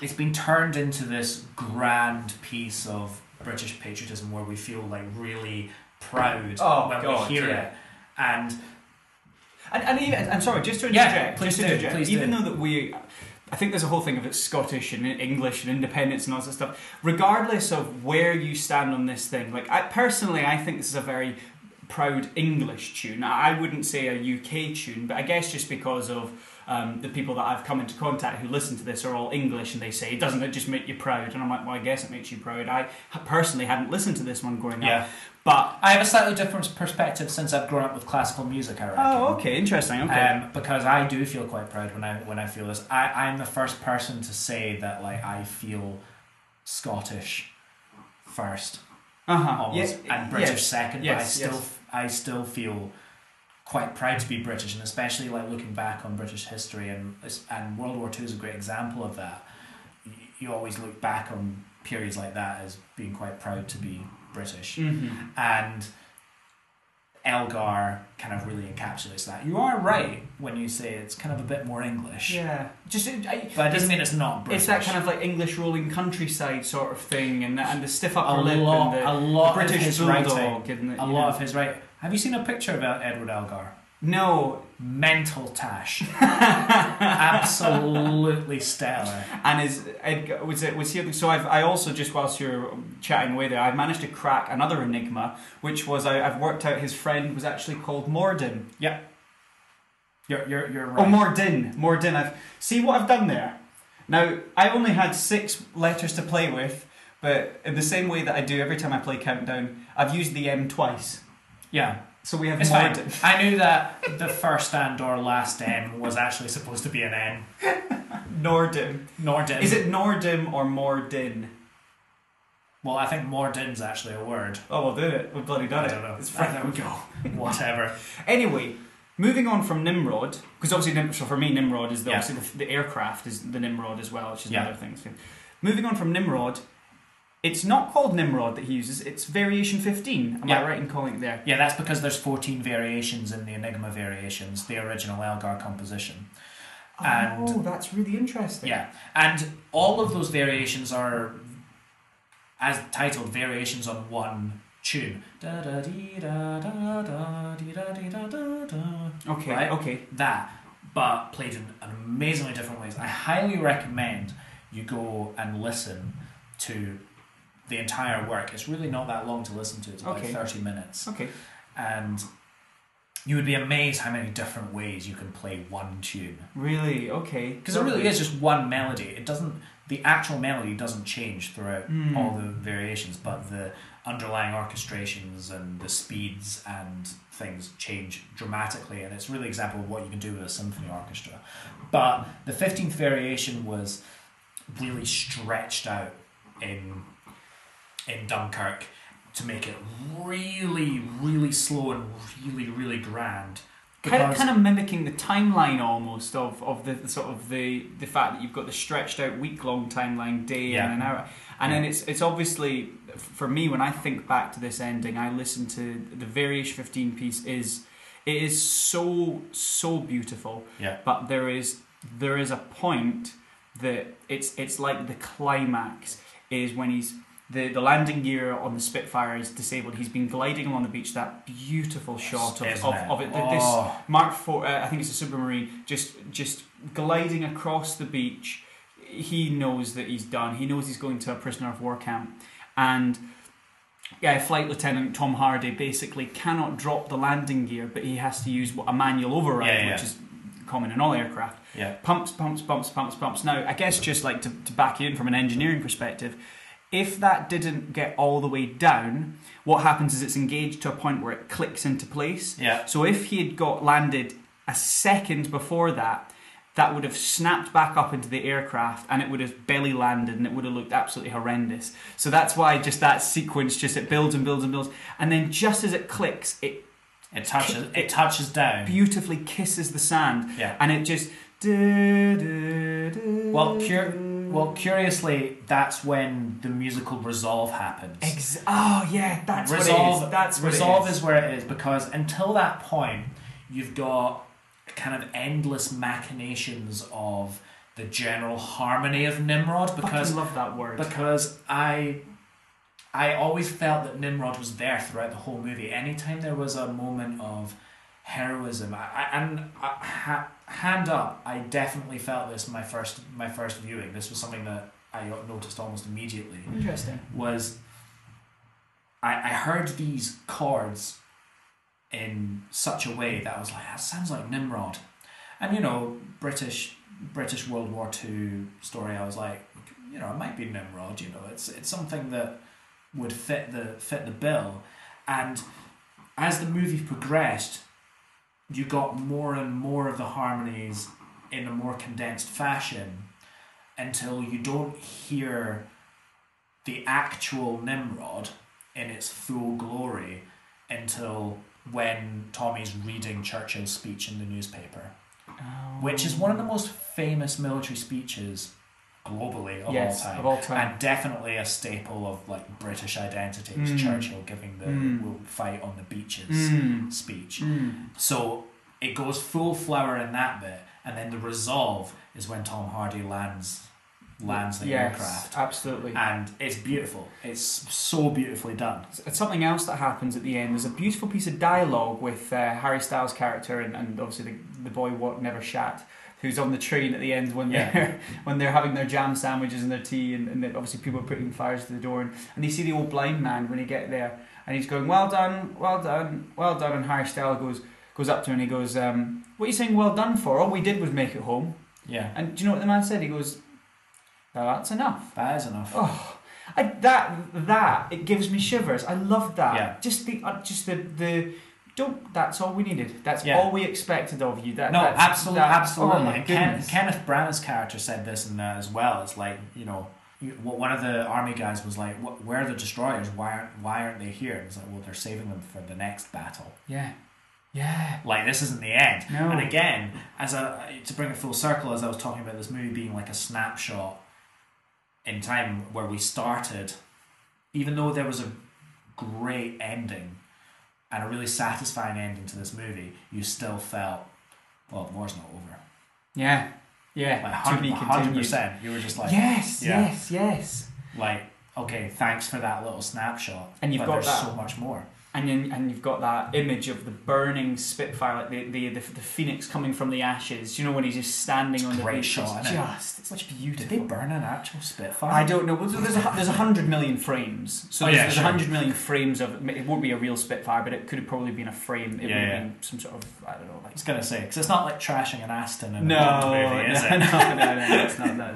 it's been turned into this grand piece of British patriotism where we feel like really proud Oh, when God, we hear yeah. it, and And, and even, I'm sorry, just to Yeah, interject. please just do, interject, please even do. though that we, I think there's a whole thing of it's Scottish and English and independence and all that stuff. Regardless of where you stand on this thing, like I personally, I think this is a very proud English tune. I wouldn't say a UK tune, but I guess just because of um, the people that I've come into contact who listen to this are all English and they say, doesn't it just make you proud? And I'm like, well, I guess it makes you proud. I personally hadn't listened to this one growing Yeah. up, but I have a slightly different perspective since I've grown up with classical music. I reckon. oh, okay, interesting. Okay, Um, because I do feel quite proud when I when I feel this. I, I'm the first person to say that like I feel Scottish first, uh huh, almost, and British yes. second. Yes, but I still yes. I still feel quite proud to be British, and especially like looking back on British history and and World War Two is a great example of that. You, always look back on periods like that as being quite proud to be British Mhm. and Elgar kind of really encapsulates that. You are right when you say it's kind of a bit more English, Yeah, just I, but it doesn't mean it's not British. it's that kind of like English rolling countryside sort of thing, and the, and the stiff a upper lip lot, and the, a lot the British bulldog writing, and the, a lot know. of his writing. Have you seen a picture of Edward Elgar? no, Mental tash, absolutely stellar. and is Edgar, was it was he? So I've I also just whilst you're chatting away there, I've managed to crack another enigma, which was I, I've worked out his friend was actually called Morden. Yep, you're you're you're right. Oh, right. Morden, Morden. I've see what I've done there. Now I only had six letters to play with, but in the same way that I do every time I play Countdown, I've used the M twice. Yeah, So we have it's fine. Morden. I knew that the first and or last N was actually supposed to be an N. Nordum. Norden. Is it Nordum or Morden? Well, I think Morden's actually a word. Oh, we'll do it. We've bloody done I it. don't know. It's there we go. Whatever. Anyway, moving on from Nimrod, because obviously, Nim- so for me, Nimrod is the, Yeah. obviously the, the aircraft is the Nimrod as well, which is Yeah. another thing. Moving on from Nimrod, it's not called Nimrod that he uses. It's Variation 15. Am Yeah. I right in calling it there? Yeah, that's because there's 14 variations in the Enigma variations, the original Elgar composition. And- oh, that's really interesting. Yeah, and all of those variations are as titled, variations on one tune. Okay, Right? okay. That, but played in an amazingly different ways. I highly recommend you go and listen to the entire work. It's really not that long to listen to. It's about Okay. thirty minutes Okay. and you would be amazed how many different ways you can play one tune Really? Okay. because it really is just one melody it doesn't the actual melody doesn't change throughout Hmm. all the variations but the underlying orchestrations and the speeds and things change dramatically and it's really an example of what you can do with a symphony orchestra but the 15th variation was really stretched out in in Dunkirk to make it really really slow and really really grand. Kind of, kind of mimicking the timeline almost of, of the, the sort of the, the fact that you've got the stretched out week long timeline day Yeah. in and out. And then it's it's obviously for me when I think back to this ending I listen to the variation 15 piece is it is so so beautiful. Yeah. But there is there is a point that it's it's like the climax is when he's the, the landing gear on the Spitfire is disabled. He's been gliding along the beach. That beautiful shot of, of, it? of it. Oh. This Mark Four, uh, I think it's a Supermarine, just just gliding across the beach. He knows that he's done. He knows he's going to a prisoner of war camp, and yeah, Flight Lieutenant Tom Hardy basically cannot drop the landing gear, but he has to use a manual override, Yeah, yeah. which is common in all aircraft. yeah Pumps, pumps, pumps, pumps, pumps. Now, I guess just like to, to back you in from an engineering perspective, if that didn't get all the way down, what happens is it's engaged to a point where it clicks into place. Yeah. So if he had got landed a second before that, that would have snapped back up into the aircraft and it would have belly landed and it would have looked absolutely horrendous. So that's why just that sequence just it builds and builds and builds and then just as it clicks, it it touches it touches down beautifully kisses the sand yeah and it just Well, cur- well, curiously, that's when the musical resolve happens. Ex- oh yeah, that's resolve, what it is. That's what resolve is. is where it is because until that point, you've got kind of endless machinations of the general harmony of Nimrod because Fucking love that word. because I I always felt that Nimrod was there throughout the whole movie. Anytime there was a moment of heroism, I, I, and uh, ha, hand up, I definitely felt this my first my first viewing. This was something that I noticed almost immediately. Interesting. Was I, I heard these chords in such a way that I was like, that sounds like Nimrod, and you know, British British World War Two story. I was like, you know, it might be Nimrod. You know, it's it's something that would fit the fit the bill, and as the movie progressed, you got more and more of the harmonies in a more condensed fashion until you don't hear the actual Nimrod in its full glory until when Tommy's reading Churchill's speech in the newspaper, which is one of the most famous military speeches globally of yes, all time. of all time. And definitely a staple of like British identity is Mm. Churchill giving the Mm. "We'll fight on the beaches" Mm. speech. Mm. So it goes full flower in that bit, and then the resolve is when Tom Hardy lands lands the yes, aircraft, absolutely. and it's beautiful. It's so beautifully done. It's something else that happens at the end. There's a beautiful piece of dialogue with uh, Harry Styles' character and, and obviously the, the boy what never shat, who's on the train at the end when Yeah. they're when they're having their jam sandwiches and their tea, and, and obviously people are putting fires to the door, and, and they see the old blind man when he get there, and he's going, "Well done, well done, well done," and Harry Styles goes goes up to him and he goes, um, "What are you saying? Well done for? All we did was make it home." Yeah, And do you know what the man said? He goes, "Well, that's enough." that is enough. Oh, I, that that it gives me shivers. I love that. Yeah. Just the uh, just the the don't. That's all we needed. That's Yeah. all we expected of you. That no, that's, absolutely, that- absolutely. Oh Ken. Kenneth Branagh's character said this in as well. It's like you know, one of the army guys was like, "Where are the destroyers? Why aren't Why aren't they here?" And it's like, "Well, they're saving them for the next battle." yeah, yeah. Like this isn't the end. No. And again, as a to bring it full circle, as I was talking about this movie being like a snapshot in time where we started, even though there was a great ending and a really satisfying ending to this movie, you still felt, well, the war's not over. Yeah, yeah. Like to be 100%. You were just like, yes, Yeah. yes, yes. like okay, thanks for that little snapshot. And you've but got there's that. so much more. And then and you've got that image of the burning Spitfire, like the the, the, the phoenix coming from the ashes. You know when he's just standing on the beach. shot, It's just it's such beautiful. Did they burn an actual Spitfire? I don't know. Well, there's a, there's a hundred million frames, so Oh, there's, yeah, there's a sure. hundred million frames of it. Won't be a real Spitfire, but it could have probably been a frame. It Yeah, would have yeah. been some sort of I don't know. I was gonna say because it's not like trashing an Aston in no, movie, no, no, no, no, it's not that.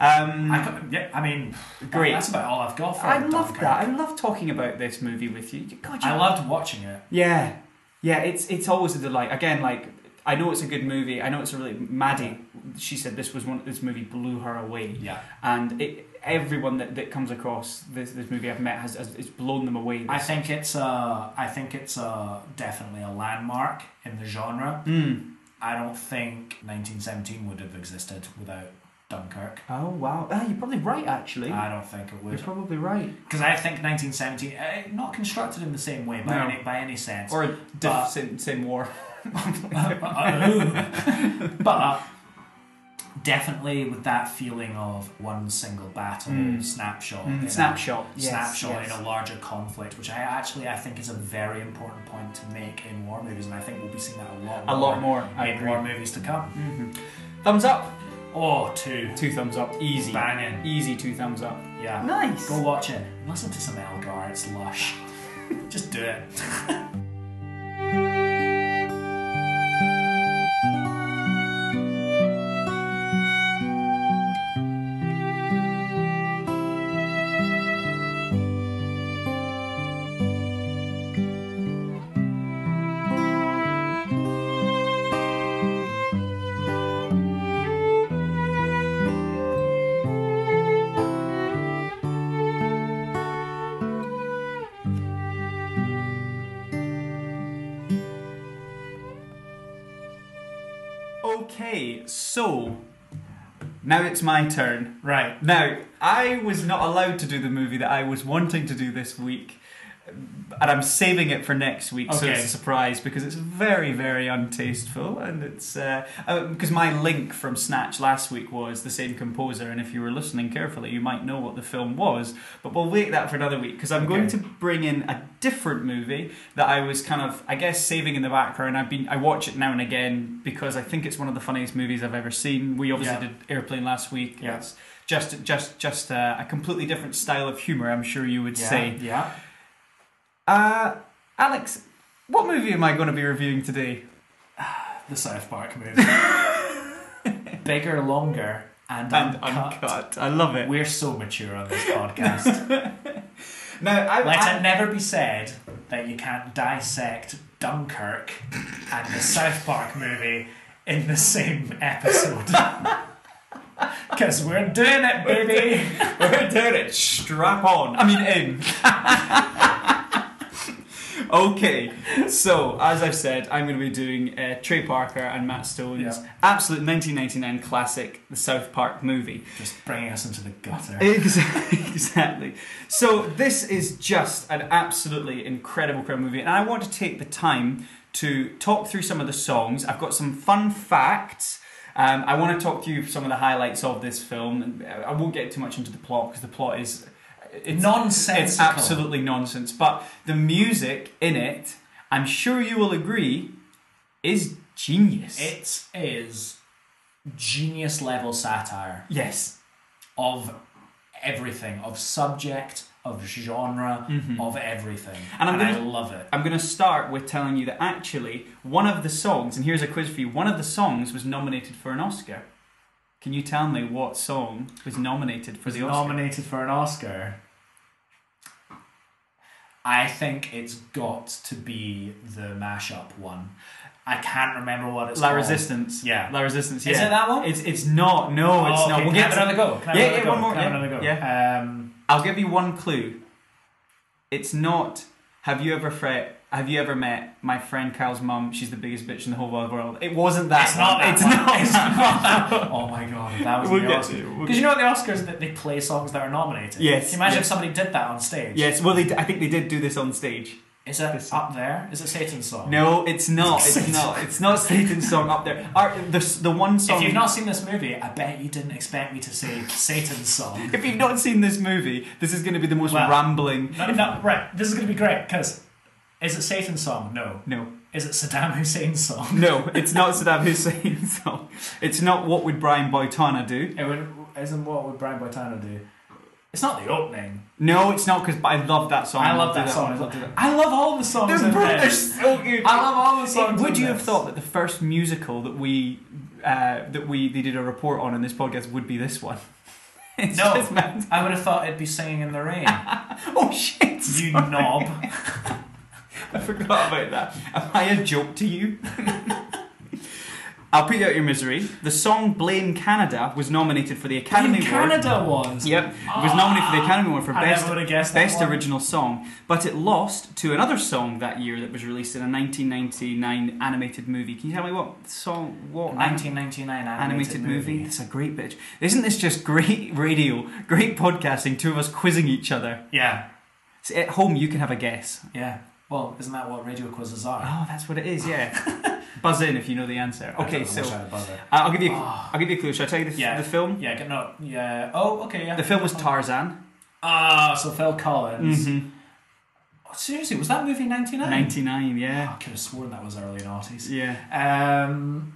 Um, I, yeah, I mean, Great. That's about all I've got for I love that. I love talking about this movie with you. God, you I loved watching it. Yeah, yeah. It's it's always a delight. Again, like I know it's a good movie. I know it's a really Maddie. She said this was one. This movie blew her away, Yeah, and it, everyone that, that comes across this this movie I've met has, has it's blown them away. I think it's uh, I think it's uh, definitely a landmark in the genre. Mm. I don't think 1917 would have existed without Dunkirk. Oh wow! Ah, you're probably right. Actually, I don't think it would. you're probably right. Because I think 1917, uh, not constructed in the same way by, No. any, by any sense. Or a diff- But- same, same war. but definitely with that feeling of one single battle Mm. snapshot, Mm, in a- snapshot, yes, snapshot yes. in a larger conflict, which I actually I think is a very important point to make in war movies, and I think we'll be seeing that a lot. A lot more. I in agree. war movies to come. Mhm. Thumbs up. Oh, two, Two thumbs up. Easy. banging, Easy. Two thumbs up. yeah. Nice. Go watch it. Listen to some Elgar. It's lush. Just do it. it's my turn. Right. Now, I was not allowed to do the movie that I was wanting to do this week, and I'm saving it for next week, so Okay. it's a surprise because it's very, very untasteful, and it's uh, uh, because my link from Snatch last week was the same composer, and if you were listening carefully, you might know what the film was. But we'll wait that for another week because I'm going Okay. to bring in a different movie that I was kind of, I guess, saving in the background. I've been, I watch it now and again because I think it's one of the funniest movies I've ever seen. We obviously Yeah. did Airplane last week. Yeah. It's just, just, just uh, a completely different style of humor. I'm sure you would Yeah. say. Yeah. Uh, Alex, what movie am I going to be reviewing today? The South Park movie. Bigger, longer, and, And uncut. uncut. I love it. We're so mature on this podcast. Now, I, Let I- it never be said that you can't dissect Dunkirk and the South Park movie in the same episode. Because we're doing it, baby. We're doing it. Strap on. I mean, in. okay, so as I've said, I'm going to be doing uh, Trey Parker and Matt Stone's Yeah. absolute 1999 classic, the South Park movie. Just bringing us into the gutter. Exactly. exactly. So this is just an absolutely incredible, incredible movie, and I want to take the time to talk through some of the songs. I've got some fun facts. Um, I want to talk to you some of the highlights of this film. and I won't get too much into the plot because the plot is it's, Nonsensical. It's absolutely nonsense. But the music in it, I'm sure you will agree, is genius. It is genius level satire yes. of everything, of subject, of genre, of everything. Mm-hmm. And I'm I gonna- love it. I'm going to start with telling you that actually one of the songs, and here's a quiz for you, one of the songs was nominated for an Oscar. Can you tell me what song was nominated for the Oscar? nominated for an Oscar. I think it's got to be the mashup one. I can't remember what it's La called. Resistance. Yeah. La Resistance. Is yeah. it that one? It's it's not. No, it's Oh, not. okay. We'll get another go. Can Yeah, have yeah, go? one more, Can yeah, another go? yeah. Um, I'll give you one clue. It's not. Have you ever fret? Have you ever met my friend Kyle's mum? She's the biggest bitch in the whole wide world. It wasn't that. it's not that It's one. not. It's not that one. Oh my god, that was We'll the get Oscars. to it, we'll Because you know at the Oscars that they play songs that are nominated. Yes, Can you imagine yes. if somebody did that on stage? Yes. Well, they, I think they did do this on stage. Is it up there? Is it Satan's song? No, it's not. It's not. It's not Satan's song up there. Our, the the one song. If you've not seen this movie, I bet you didn't expect me to say Satan's song. if you've not seen this movie, this is going to be the most Well, rambling. No, no, right. This is going to be great because is it Satan's song? No. No, Is it Saddam Hussein's song? no, it's not Saddam Hussein's song. It's not what would Brian Boitano do. It would, isn't what would Brian Boitano do? It's not the opening. No, it's not because I love that song. I love that song. I love. I love all the songs They're, in this. so. I love all the songs. Would in you have thought that the first musical that we uh, that we they did a report on in this podcast would be this one? It's No. I would have thought it'd be singing in the rain. Oh shit! you knob. I forgot about that. Am I a joke to you? I'll put you out your misery. The song "Blame Canada" was nominated for the Academy In Award. Canada was. Yep, it was nominated for the ah, Academy Award for I best never would have guessed that best original song, but it lost to another song that year that was released in a 1999 animated movie. Can you tell me what song? What 1999 animated, animated movie? It's a great bitch. Isn't this just great radio, great podcasting? Two of us quizzing each other. Yeah, at home, you can have a guess. yeah. Well, isn't that what radio quizzes are? Oh, that's what it is. Yeah. Buzz in if you know the answer. Okay, so wish I had a buzzer. uh, I'll give you. I'll give you a clue. Shall I tell you the, Yeah. the film? Yeah, get no, yeah. Oh, okay, yeah. The film was Tarzan. Ah, so Phil Collins. Mhm. Oh, seriously, was that movie 99? 99. Oh, Yeah. I could have sworn that was early noughties. Yeah. Um,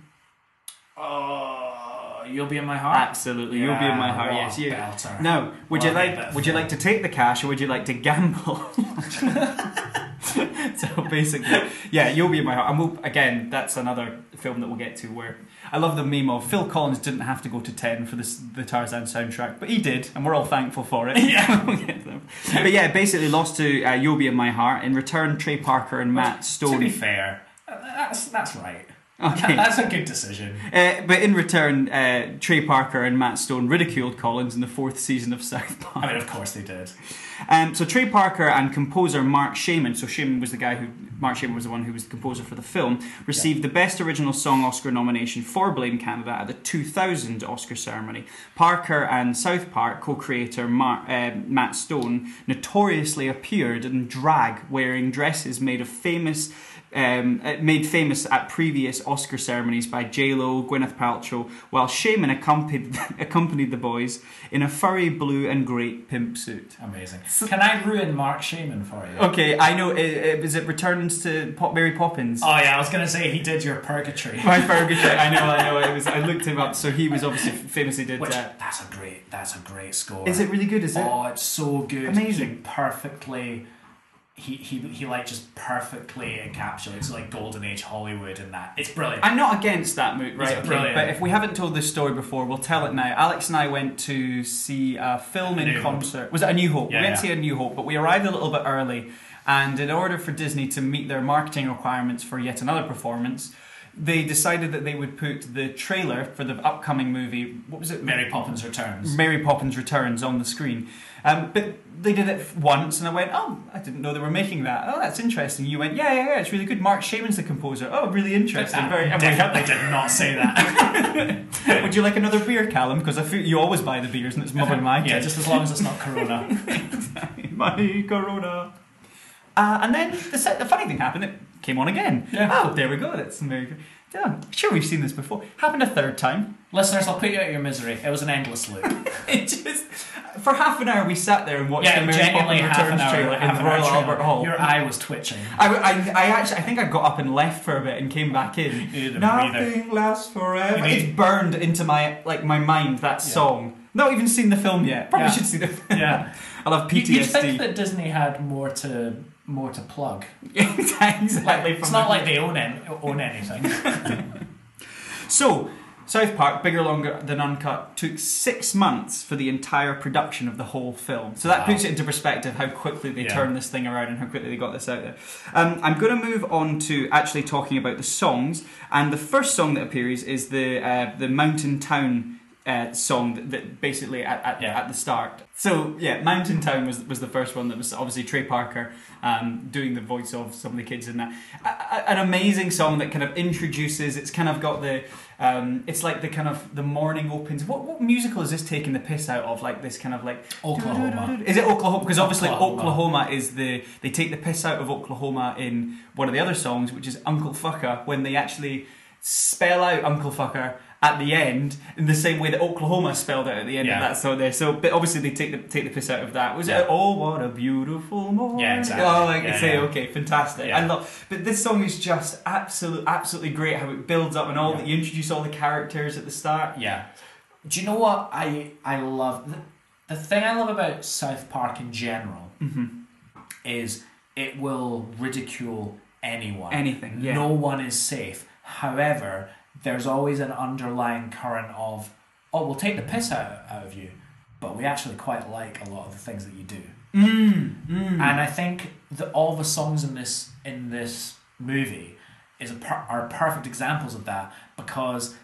oh, You'll Be in My Heart? Absolutely, you'll be in my heart. Yes, you. belter. Now, would What you like? Would you like to take the cash or would you like to gamble? so basically, yeah, you'll be in my heart. And we'll, again, that's another film that we'll get to where I love the meme of Phil Collins didn't have to go to ten for this the Tarzan soundtrack, but he did, and we're all thankful for it. Yeah. We'll get them. but yeah, basically lost to uh, You'll Be in My Heart. In return, Trey Parker and Matt To be fair, uh, that's, that's right. Okay. That's a good decision. Uh, but in return, uh, Trey Parker and Matt Stone ridiculed Collins in the fourth season of South Park. I mean, of course they did. Um, so Trey Parker and composer Marc Shaiman, so Shaiman was the guy who Marc Shaiman was the one who was the composer for the film, received the Best Original Song Oscar nomination for Blame Canada at the 2000 Oscar ceremony. Parker and South Park co-creator Mar- uh, Matt Stone notoriously appeared in drag, wearing dresses made of famous. Um, uh, made famous at previous Oscar ceremonies by J Lo, Gwyneth Paltrow, while Shaiman accompanied accompanied the boys in a furry blue and grey pimp suit. Amazing. Can I ruin Marc Shaiman for you? Okay, I know. It, it, it Returns to Pop Mary Poppins? Oh yeah, I was gonna say he did your Purgatory. My Ferguson. I know. I know. It was. I looked him up. So he was obviously famously did. Which Uh, that's a great that's a great score. is it really good? Is it? Oh, it's so good. Amazing. He perfectly. He, he, he like just perfectly encapsulates like golden age Hollywood and that it's brilliant. I'm not against that movie, right? Okay, brilliant. but if we haven't told this story before, we'll tell it now. Alex and I went to see a film A in New Hope. concert. Was it A New Hope? Yeah, we went yeah. to see A New Hope, but we arrived a little bit early. And in order for Disney to meet their marketing requirements for yet another performance, they decided that they would put the trailer for the upcoming movie. What was it? Mary Poppins Returns. Mary Poppins Returns on the screen. Um, but they did it once, and I went, "Oh, I didn't know they were making that. Oh, that's interesting." You went, "Yeah, yeah, yeah, it's really good." Marc Shaiman's the composer. Oh, really interesting. Very. and we Definitely did not say that. Would you like another beer, Callum? Because I feel you always buy the beers, and it's more than my yeah, just as long as it's not Corona. my Corona. Uh, and then the, the funny thing happened. It came on again. Yeah. Oh, there we go. That's American. Yeah, sure, we've seen this before. Happened a third time. Listeners, I'll put you out of your misery. It was an endless loop. It just for half an hour we sat there and watched yeah, the Mary genuinely Poppins half an Returns hour. trailer half in the Royal. Albert Hall. Your eye was twitching. I, I, I actually I think I got up and left for a bit and came back in. Nothing lasts forever. It's burned into my like my mind that song. Not even seen the film yet. Probably Yeah. should see the film. Yeah. I'll have You- You'd think that Disney had more to more to plug. exactly. It's not like they own any, own anything. So, South Park, bigger, longer than uncut, took six months for the entire production of the whole film. So that Wow. puts it into perspective how quickly they Yeah. turned this thing around and how quickly they got this out there. Um, I'm going to move on to actually talking about the songs, and the first song that appears is the uh, the Mountain Town. Uh, song that, that basically at, at, Yeah. at the start. So yeah, Mountain Town was was the first one that was obviously Trey Parker um, doing the voice of some of the kids in that. A, a- an amazing song that kind of introduces. It's kind of got the Um, it's like the kind of the morning opens. What what musical is this taking the piss out of? Like this kind of like Oklahoma. Is it Oklahoma? Because obviously Oklahoma. Oklahoma. is the they take the piss out of Oklahoma in one of the other songs, which is Uncle Fucker, when they actually spell out Uncle Fucker at the end in the same way that Oklahoma spelled out at the end Yeah. of that song there. So, but obviously they take the take the piss out of that. Was Yeah. it Oh what a beautiful morning? Yeah, exactly. Oh, like Yeah, say yeah. okay, fantastic. Yeah. I love. But this song is just absolute, absolutely great. How it builds up and all Yeah. that you introduce all the characters at the start. Yeah. Do you know what I I love? The, the thing I love about South Park in general mm-hmm. is it will ridicule anyone. Anything, yeah. No one is safe. However, there's always an underlying current of, oh, we'll take the piss out, out of you, but we actually quite like a lot of the things that you do. Mm, And I think that all the songs in this in this movie is a per- are perfect examples of that because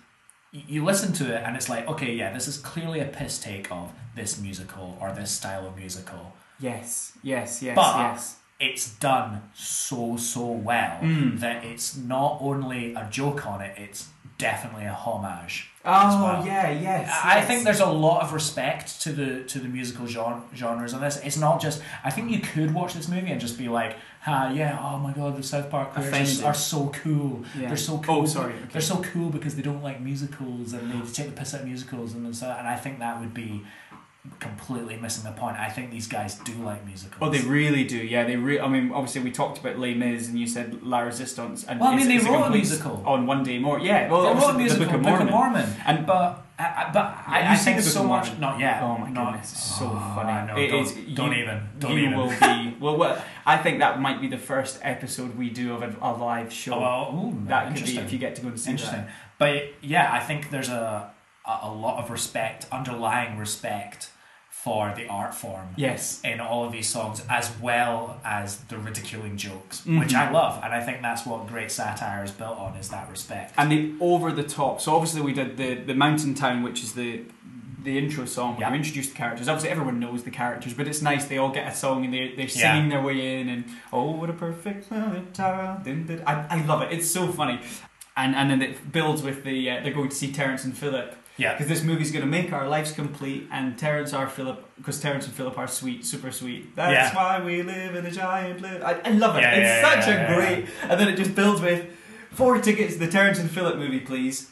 y- you listen to it and it's like okay yeah this is clearly a piss take of this musical or this style of musical Yes, yes, yes, but yes. it's done so so well Mm. that it's not only a joke on it it's definitely a homage Oh well. yeah, yes. I yes. think there's a lot of respect to the to the musical genre, genres on this. It's not just. I think you could watch this movie and just be like, "Ha, yeah, oh my god, the South Park players are, so cool. Yeah. They're so Oh, cool. sorry, okay. They're so cool because they don't like musicals and they take the piss out of musicals and so. And I think that would be completely missing the point. I think these guys do like musicals. Oh, they really do. Yeah, they. Re- I mean, obviously, we talked about Les Mis, and you said La Resistance. And Well, I mean, they wrote a complete- musical. on One Day More. Yeah, well, They wrote a musical, the Book of Mormon. and but. I, I- but Have I, you I think so much. Not yet. Oh my not, goodness, it's so Oh, funny. I know, It don't, is- don't even. Don't you even. will be well. What I think that might be the first episode we do of a, a live show. Oh, well, ooh, that could be if you get to go and see Interesting. that. But yeah, I think there's a, a a lot of respect, underlying respect for the art form Yes. in all of these songs, as well as the ridiculing jokes, Mhm. which I love, and I think that's what great satire is built on is that respect. and the over the top. So obviously we did the the Mountain Town, which is the the intro song where Yeah. you introduce the characters. Obviously everyone knows the characters, but it's nice they all get a song and they they're Yeah. singing their way in and oh what a perfect little child. Dun, dun. I, I love it. It's so funny. And and then it builds with the uh, they're going to see Terrence and Philip yeah, because this movie's going to make our lives complete and Terrence are Philip because Terrence and Philip are sweet, super sweet. That's Yeah. why we live in a giant. I, I love it. Yeah, it's such a great. And then it just builds with four tickets to the Terrence and Philip movie, please.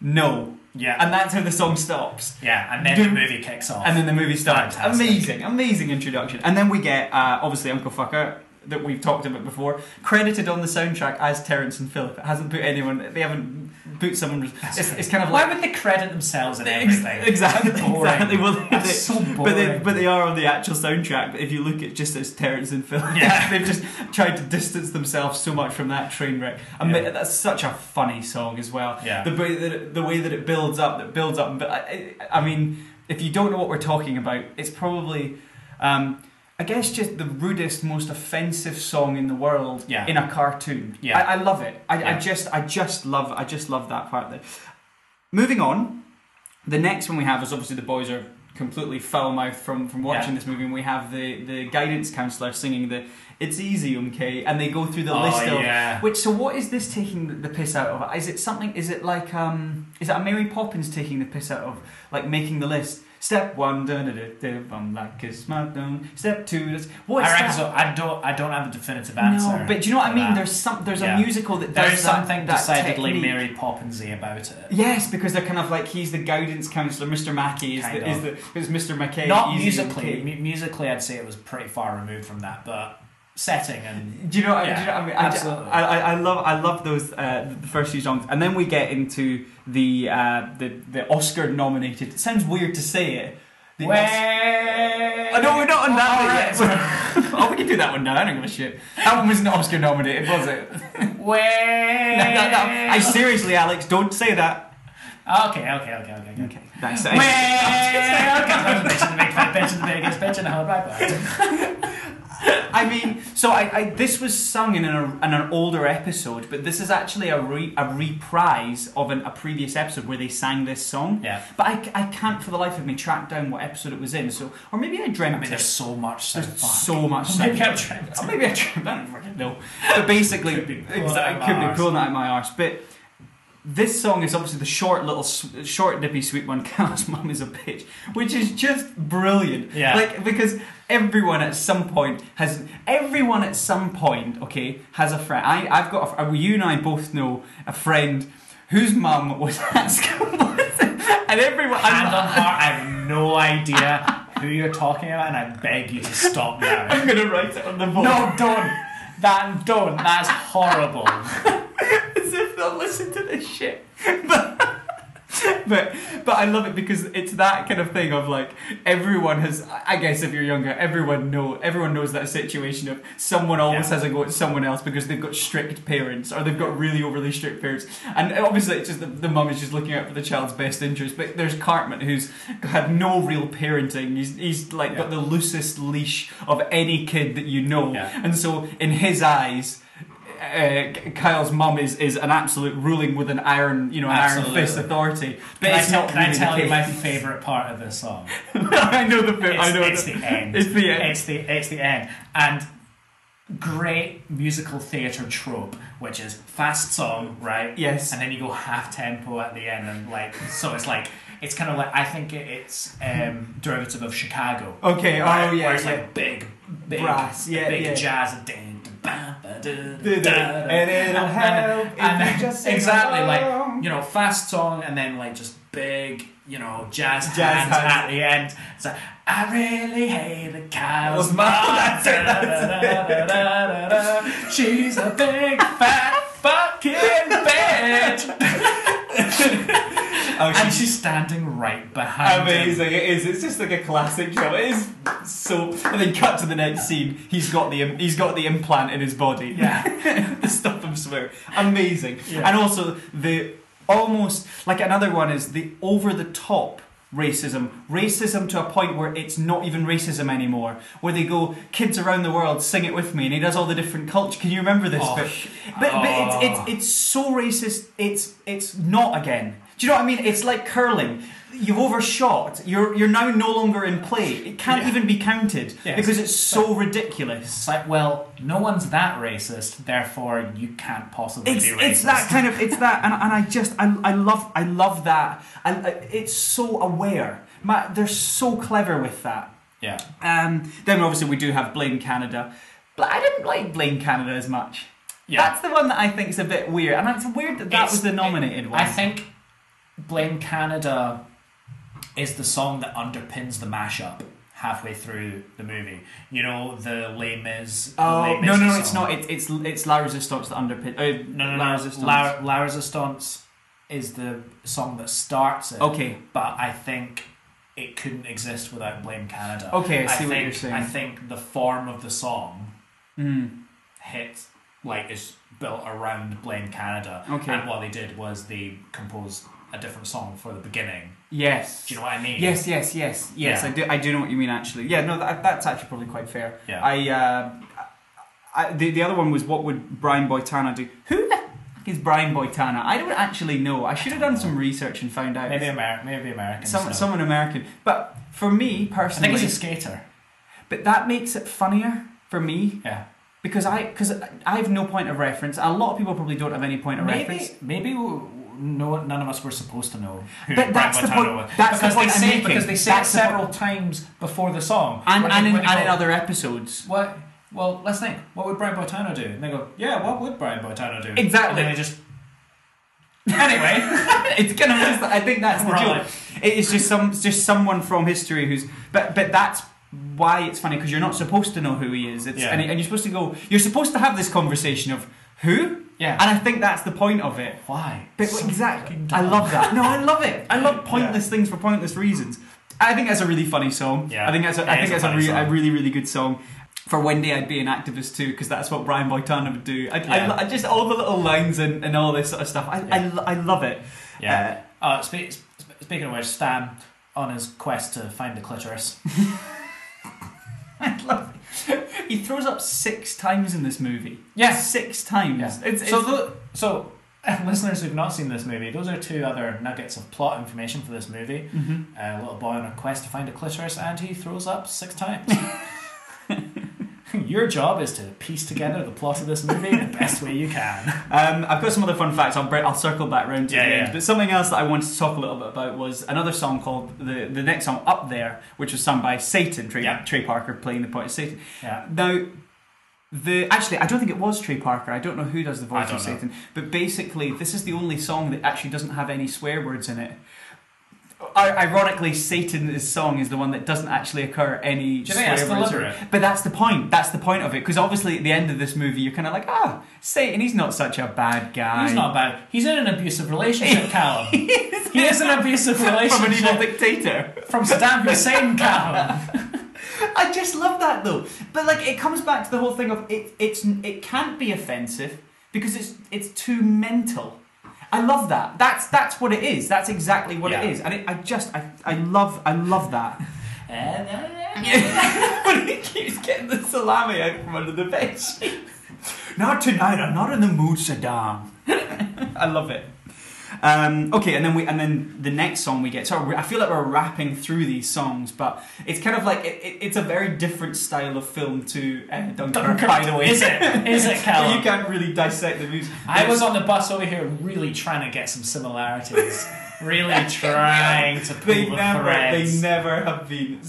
No, yeah, and that's how the song stops. yeah, and then Do- the movie kicks off. And then the movie starts. Fantastic. Amazing, amazing introduction. And then we get uh, obviously Uncle Fucker that we've talked about before, credited on the soundtrack as Terrence and Philip. It hasn't put anyone. They haven't put someone. It's, it's kind of Why like. would they credit themselves in everything? Exactly, exactly. Well, they, so but they boring. but they are on the actual soundtrack. But if you look at just as Terrence and Philip, Yeah. they've just tried to distance themselves so much from that train wreck. I mean, Yeah. that's such a funny song as well. Yeah. The way that it, the way that it builds up, that builds up. But I, I I mean, if you don't know what we're talking about, it's probably. Um, I guess just the rudest, most offensive song in the world Yeah. in a cartoon. Yeah. I, I love it. I, I just, I just love, I just love that part there. Moving on, the next one we have is obviously the boys are completely foul mouthed from, from watching Yeah. this movie, and we have the, the guidance counselor singing the "It's easy, okay," and they go through the Oh, list of yeah. which. So, what is this taking the, the piss out of? Is it something? Is it like um? Is it a Mary Poppins taking the piss out of like making the list? Step one, da da da da, I'm like a smart down. Step two, that's- what is I reckon that? so. I don't. I don't have a definitive answer. No, but do you know what I mean? that. There's some. There's Yeah. a musical that does There's something that decidedly technique. Mary Poppinsy about it. Yes, because they're kind of like he's the guidance counselor. Mr. Mackey is Kind the, is the is Mr. McKay. Not musically. Mu- musically, I'd say it was pretty far removed from that, but setting and Do you know? What, Yeah, do you know what I mean? I, absolutely. I, I, love I love those uh, the first few songs, and then we get into the uh, the the Oscar nominated. It sounds weird to say it. The Os- Where? I know we're not on that Oh, one right, yet. oh, we can do that one now. I don't give a shit. That one wasn't Oscar nominated, was it? Where? No, no, no. I seriously, Alex, don't say that. Okay, okay, okay, okay, okay. Okay, okay, bitch in the big fat bitch in the biggest bitch in the whole right I mean, so I, I this was sung in an, in an older episode, but this is actually a re, a reprise of an, a previous episode where they sang this song. Yeah. But I, I can't for the life of me track down what episode it was in. So, or maybe I dreamt I mean, it. there's so much. There's Park. so much. Maybe South I dreamt Or it. maybe I dreamt. I don't fucking know. But basically, Could be pulling exactly, could be pulling out of my arse. But this song is obviously the short little short nippy sweet one. Kyle's mum is a bitch, which is just brilliant. Yeah. like because everyone at some point has everyone at some point okay has a friend. I I've got a, you and I both know a friend whose mum was at school, and everyone. Hand on heart, I have no idea who you're talking about, and I beg you to stop now. I'm gonna write it on the board. No, don't. That don't. That's horrible. as if they'll listen to this shit. But, but but I love it because it's that kind of thing of like everyone has. I guess if you're younger, everyone know everyone knows that situation of someone always Yeah. has a go at someone else because they've got strict parents or they've got really overly strict parents, and obviously it's just the, the mum is just looking out for the child's best interest. But there's Cartman who's had no real parenting. He's he's like got the loosest leash of any kid that you know, Yeah. and so in his eyes uh, Kyle's mum is, is an absolute ruling with an iron, you know, an iron fist authority. But Can, it's I, tell- not can I tell you my favourite part of the song? I know the bit. I know it's the, the end. It's the end. It's the it's the end. And great musical theatre trope, which is fast song, right? Yes. And then you go half tempo at the end, and like so, it's like it's kind of like I think it's um, derivative of Chicago. Okay, oh, yeah, Where it's yeah. like big, big Brass, yeah, big yeah. jazz and ding, And it'll help and- you just sing exactly like you know fast song and then like just big you know jazz, Jazz hands, hands. at the end. It's like I really hate the cows. That's it. She's a big fat fucking bitch. Oh, and she's standing right behind him. amazing. It is. It's just like a classic show. It is so. And then cut to the next scene. He's got the he's got the implant in his body. Yeah. to stop him swear. Amazing. Yeah. And also the almost like another one is the over the top racism. Racism to a point where it's not even racism anymore. Where they go, kids around the world, sing it with me, and he does all the different cultures. Can you remember this Oh, sh- But, but it's, oh. it's ah. it's so racist. It's it's not again. Do you know what I mean? It's like curling. You've overshot. You're you're now no longer in play. It can't Yeah. even be counted Yes. because it's so ridiculous. It's like, well, no one's that racist, therefore you can't possibly It's, be racist. it's that kind of it's that and, and I just I, I love I love that and uh, it's so aware Ma they're so clever with that yeah. um, then obviously we do have Blame Canada but I didn't like Blame Canada as much Yeah. that's the one that I think is a bit weird and it's weird that that It's- was the nominated one I think Blame Canada is the song that underpins the mashup halfway through the movie. You know, the Les Mis. oh Les Mis no no it's not it, it's it's La Resistance that underpins. uh, No, no, La no. Resistance La, La Resistance is the song that starts it. okay But I think it couldn't exist without Blame Canada. Okay, I see what think, you're saying. I think the form of the song mm. hit like is built around Blame Canada. Okay. And what they did was they composed a different song for the beginning. yes Do you know what I mean? Yes, yes, yes, yes. Yeah. I do. I do know what you mean. Actually, yeah. No, that, that's actually probably quite fair. Yeah. I, uh, I the the other one was what would Brian Boitano do? Who the fuck is Brian Boitano? I don't actually know. I should have done some research and found out. Maybe Amer- maybe American. some so. someone American. But for me personally, I think he's a skater. but that makes it funnier for me Yeah. because I because I have no point of reference. A lot of people probably don't have any point of Maybe reference. maybe no none of us were supposed to know who But that's the point- was. that's the because point they say because they say That's it the several times before the song. And When and they- in, and in other episodes. What? Well, let's think. What would Brian Boitano do? And they go, Yeah, what would Brian Boitano do? Exactly. And they just. Anyway, it's just, I think that's the joke. It is just some just someone from history who's but but that's why it's funny because you're not supposed to know who he is. It's Yeah. and, and you're supposed to go. You're supposed to have this conversation of who. Yeah. And I think that's the point of it. why? But So exactly, I love that. No, I love it. I love Yeah. pointless things for pointless reasons. I think that's a really funny song. Yeah, I think that's a, it I think a that's a, funny re- a really really good song. For Wendy, I'd be an activist too, because that's what Brian Boitano would do. I, Yeah. I, I just all the little lines and, and all this sort of stuff. I, I, Yeah. lo- I love it. Yeah. Uh, spe- sp- speaking of which, Stan, on his quest to find the clitoris. I love it. He throws up six times in this movie. Yeah. Six times. Yeah. It's, it's, so, tho- so listeners who've not seen this movie, those are two other nuggets of plot information for this movie. Mhm. A little boy on a quest to find a clitoris, and he throws up six times. Your job is to piece together the plot of this movie the best way you can. Um, I've got some other fun facts. I'll, I'll circle back round to Yeah, the yeah. end. But something else that I wanted to talk a little bit about was another song called the the next song up there, which was sung by Satan. Trey, Yeah. Trey Parker playing the part of Satan. Yeah. Now, the actually, I don't think it was Trey Parker. I don't know who does the voice of know. Satan. But basically, this is the only song that actually doesn't have any swear words in it. I- Ironically, Satan's song is the one that doesn't actually occur any Do you think swear that's deliberate? But that's the point. That's the point of it. Because obviously, at the end of this movie, you're kind of like, ah, Satan. He's not such a bad guy. He's not bad. He's in an abusive relationship, Callum. he is an abusive relationship. from an evil dictator. from Saddam Hussein, Callum. I just love that though. But like, it comes back to the whole thing of it. It's it can't be offensive because it's it's too mental. I love that. That's that's what it is. That's exactly what Yeah. it is. And it, I just I, I love I love that. when he keeps getting the salami out from under the bed sheet. Not tonight. I'm not in the mood, Saddam. I love it. Um, okay, and then we and then the next song we get. So I feel like we're rapping through these songs, but it's kind of like it, it, it's a very different style of film to uh, Dunkirk, Dunkirk, By the way, is it? Is it, Callum? you can't really dissect the music. I was on the bus over here really trying to get some similarities. Really trying to pull They the never, threads. they never have been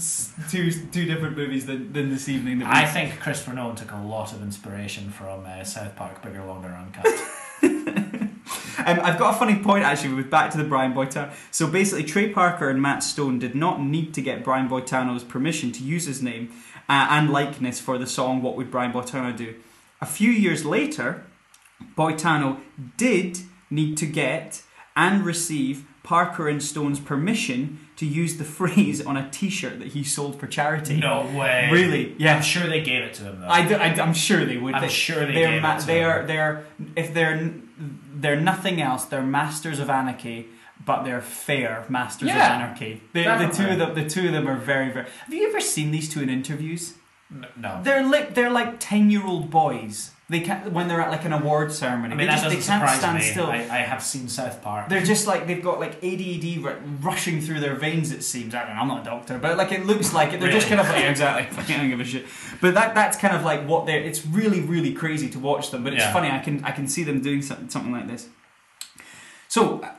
two two different movies than, than this evening. I think Christopher Nolan took a lot of inspiration from uh, South Park, Bigger, Longer, Uncut. Um, I've got a funny point actually with back to the Brian Boitano. So basically, Trey Parker and Matt Stone did not need to get Brian Boitano's permission to use his name uh, and likeness for the song "What Would Brian Boitano Do." A few years later, Boitano did need to get and receive Parker and Stone's permission to use the phrase on a T-shirt that he sold for charity. no way. Really? Yeah. I'm sure they gave it to him though. I, am sure they would. I'm They- sure they they're gave it to they him. are they're if they're they're nothing else. They're masters of anarchy, but they're fair masters of anarchy. They, the two of them, the two of them are very very. Have you ever seen these two in interviews? No. They're like they're like ten year old boys. They can't when they're at like an award ceremony. I mean, they just they can't stand me. still. I, I have seen South Park. They're just like they've got like ADD ru- rushing through their veins. It seems. I don't know. I'm not a doctor, but like it looks like it. They're just kind of like yeah, exactly. I don't give a shit. But that that's kind of like what they're. It's really really crazy to watch them. But it's Yeah. funny. I can I can see them doing something, something like this. So. uh,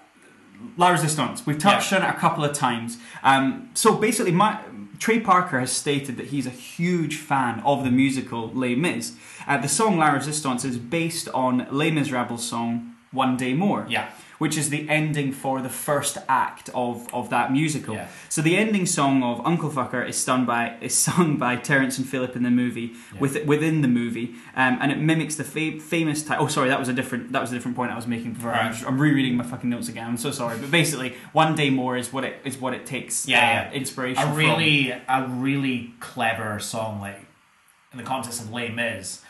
La Resistance. We've touched on it a couple of times. Um, so basically, my, Trey Parker has stated that he's a huge fan of the musical Les Mis. Uh, the song La Resistance is based on Les Miserables' song One Day More yeah. Which is the ending for the first act of, of that musical. Yeah. So the ending song of Uncle Fucker is sung by is sung by Terrance and Phillip in the movie Yeah. with, within the movie, um, and it mimics the fa- famous. Ti- oh, sorry, that was a different that was a different point I was making before. I'm, Right. I'm rereading my fucking notes again. I'm so sorry, but basically, one day more is what it is what it takes. Yeah, uh, yeah. inspiration. a from. really a really clever song like in the context of Les Mis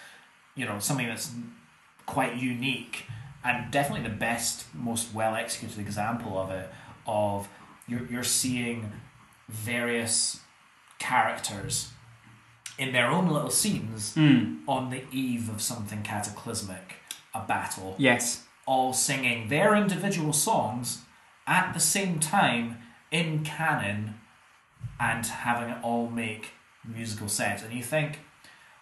you know something that's quite unique and definitely the best most well executed example of it of you're, you're seeing various characters in their own little scenes Mm, on the eve of something cataclysmic a battle yes. all singing their individual songs at the same time in canon and having it all make musical sense. And you think,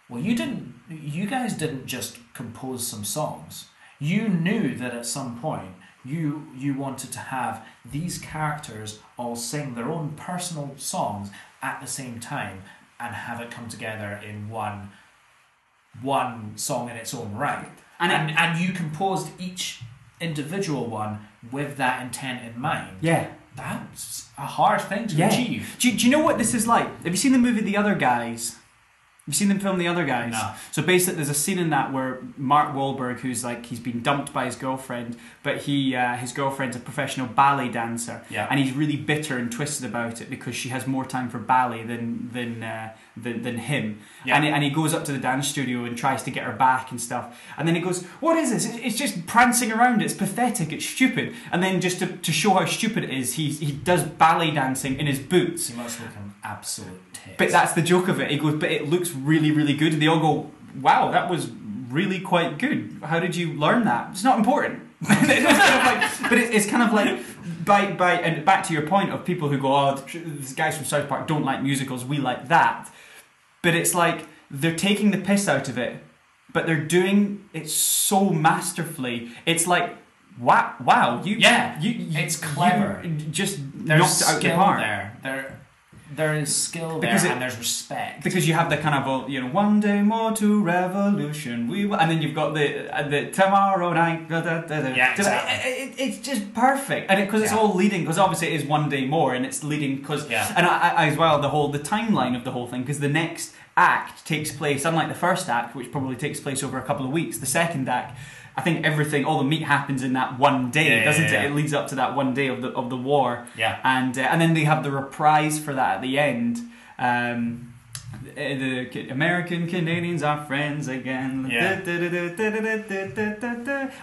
well, you didn't, you guys didn't just compose some songs. You knew that at some point you you wanted to have these characters all sing their own personal songs at the same time and have it come together in one one song in its own right. And And it- and, you composed each individual one with that intent in mind. Yeah. That's a hard thing to Yeah. achieve. Do, do you know what this is like? Have you seen the movie The Other Guys? Have seen them film The Other Guys? No. So basically, there's a scene in that where Mark Wahlberg, who's like he's been dumped by his girlfriend, but he uh, his girlfriend's a professional ballet dancer, Yeah. and he's really bitter and twisted about it because she has more time for ballet than than uh, than, than him. Yeah. And, he, and he goes up to the dance studio and tries to get her back and stuff. And then he goes, "What is this? It's- It's just prancing around. It's pathetic. It's stupid." And then just to, to show how stupid it is, he he does ballet dancing in his boots. He must look an absolute But that's the joke of it. He goes, but it looks really, really good. And they all go, wow, that was really quite good. How did you learn that? It's not important. It's kind of like- but it, it's kind of like, by, by, and back to your point of people who go, oh, these guys from South Park don't like musicals, we like that. But it's like, they're taking the piss out of it, but they're doing it so masterfully. It's like wow, wow, you Yeah, you, you it's clever. you just There's knocked out the park. there. There, there is skill Because there, it- and there's respect. Because you have the kind of you know one day more to revolution we and then you've got the uh, the tomorrow night da, da, da. Yeah, exactly. It- it- it's just perfect and because it's Yeah. all leading because obviously it is one day more and it's leading because Yeah. and I, I, as well the whole the timeline of the whole thing because the next act takes place unlike the first act which probably takes place over a couple of weeks the second act I think everything, all the meat happens in that one day, Yeah, yeah, doesn't yeah. it? It leads up to that one day of the of the war, Yeah. and uh, and then they have the reprise for that at the end. Um, the American Canadians are friends again. Yeah.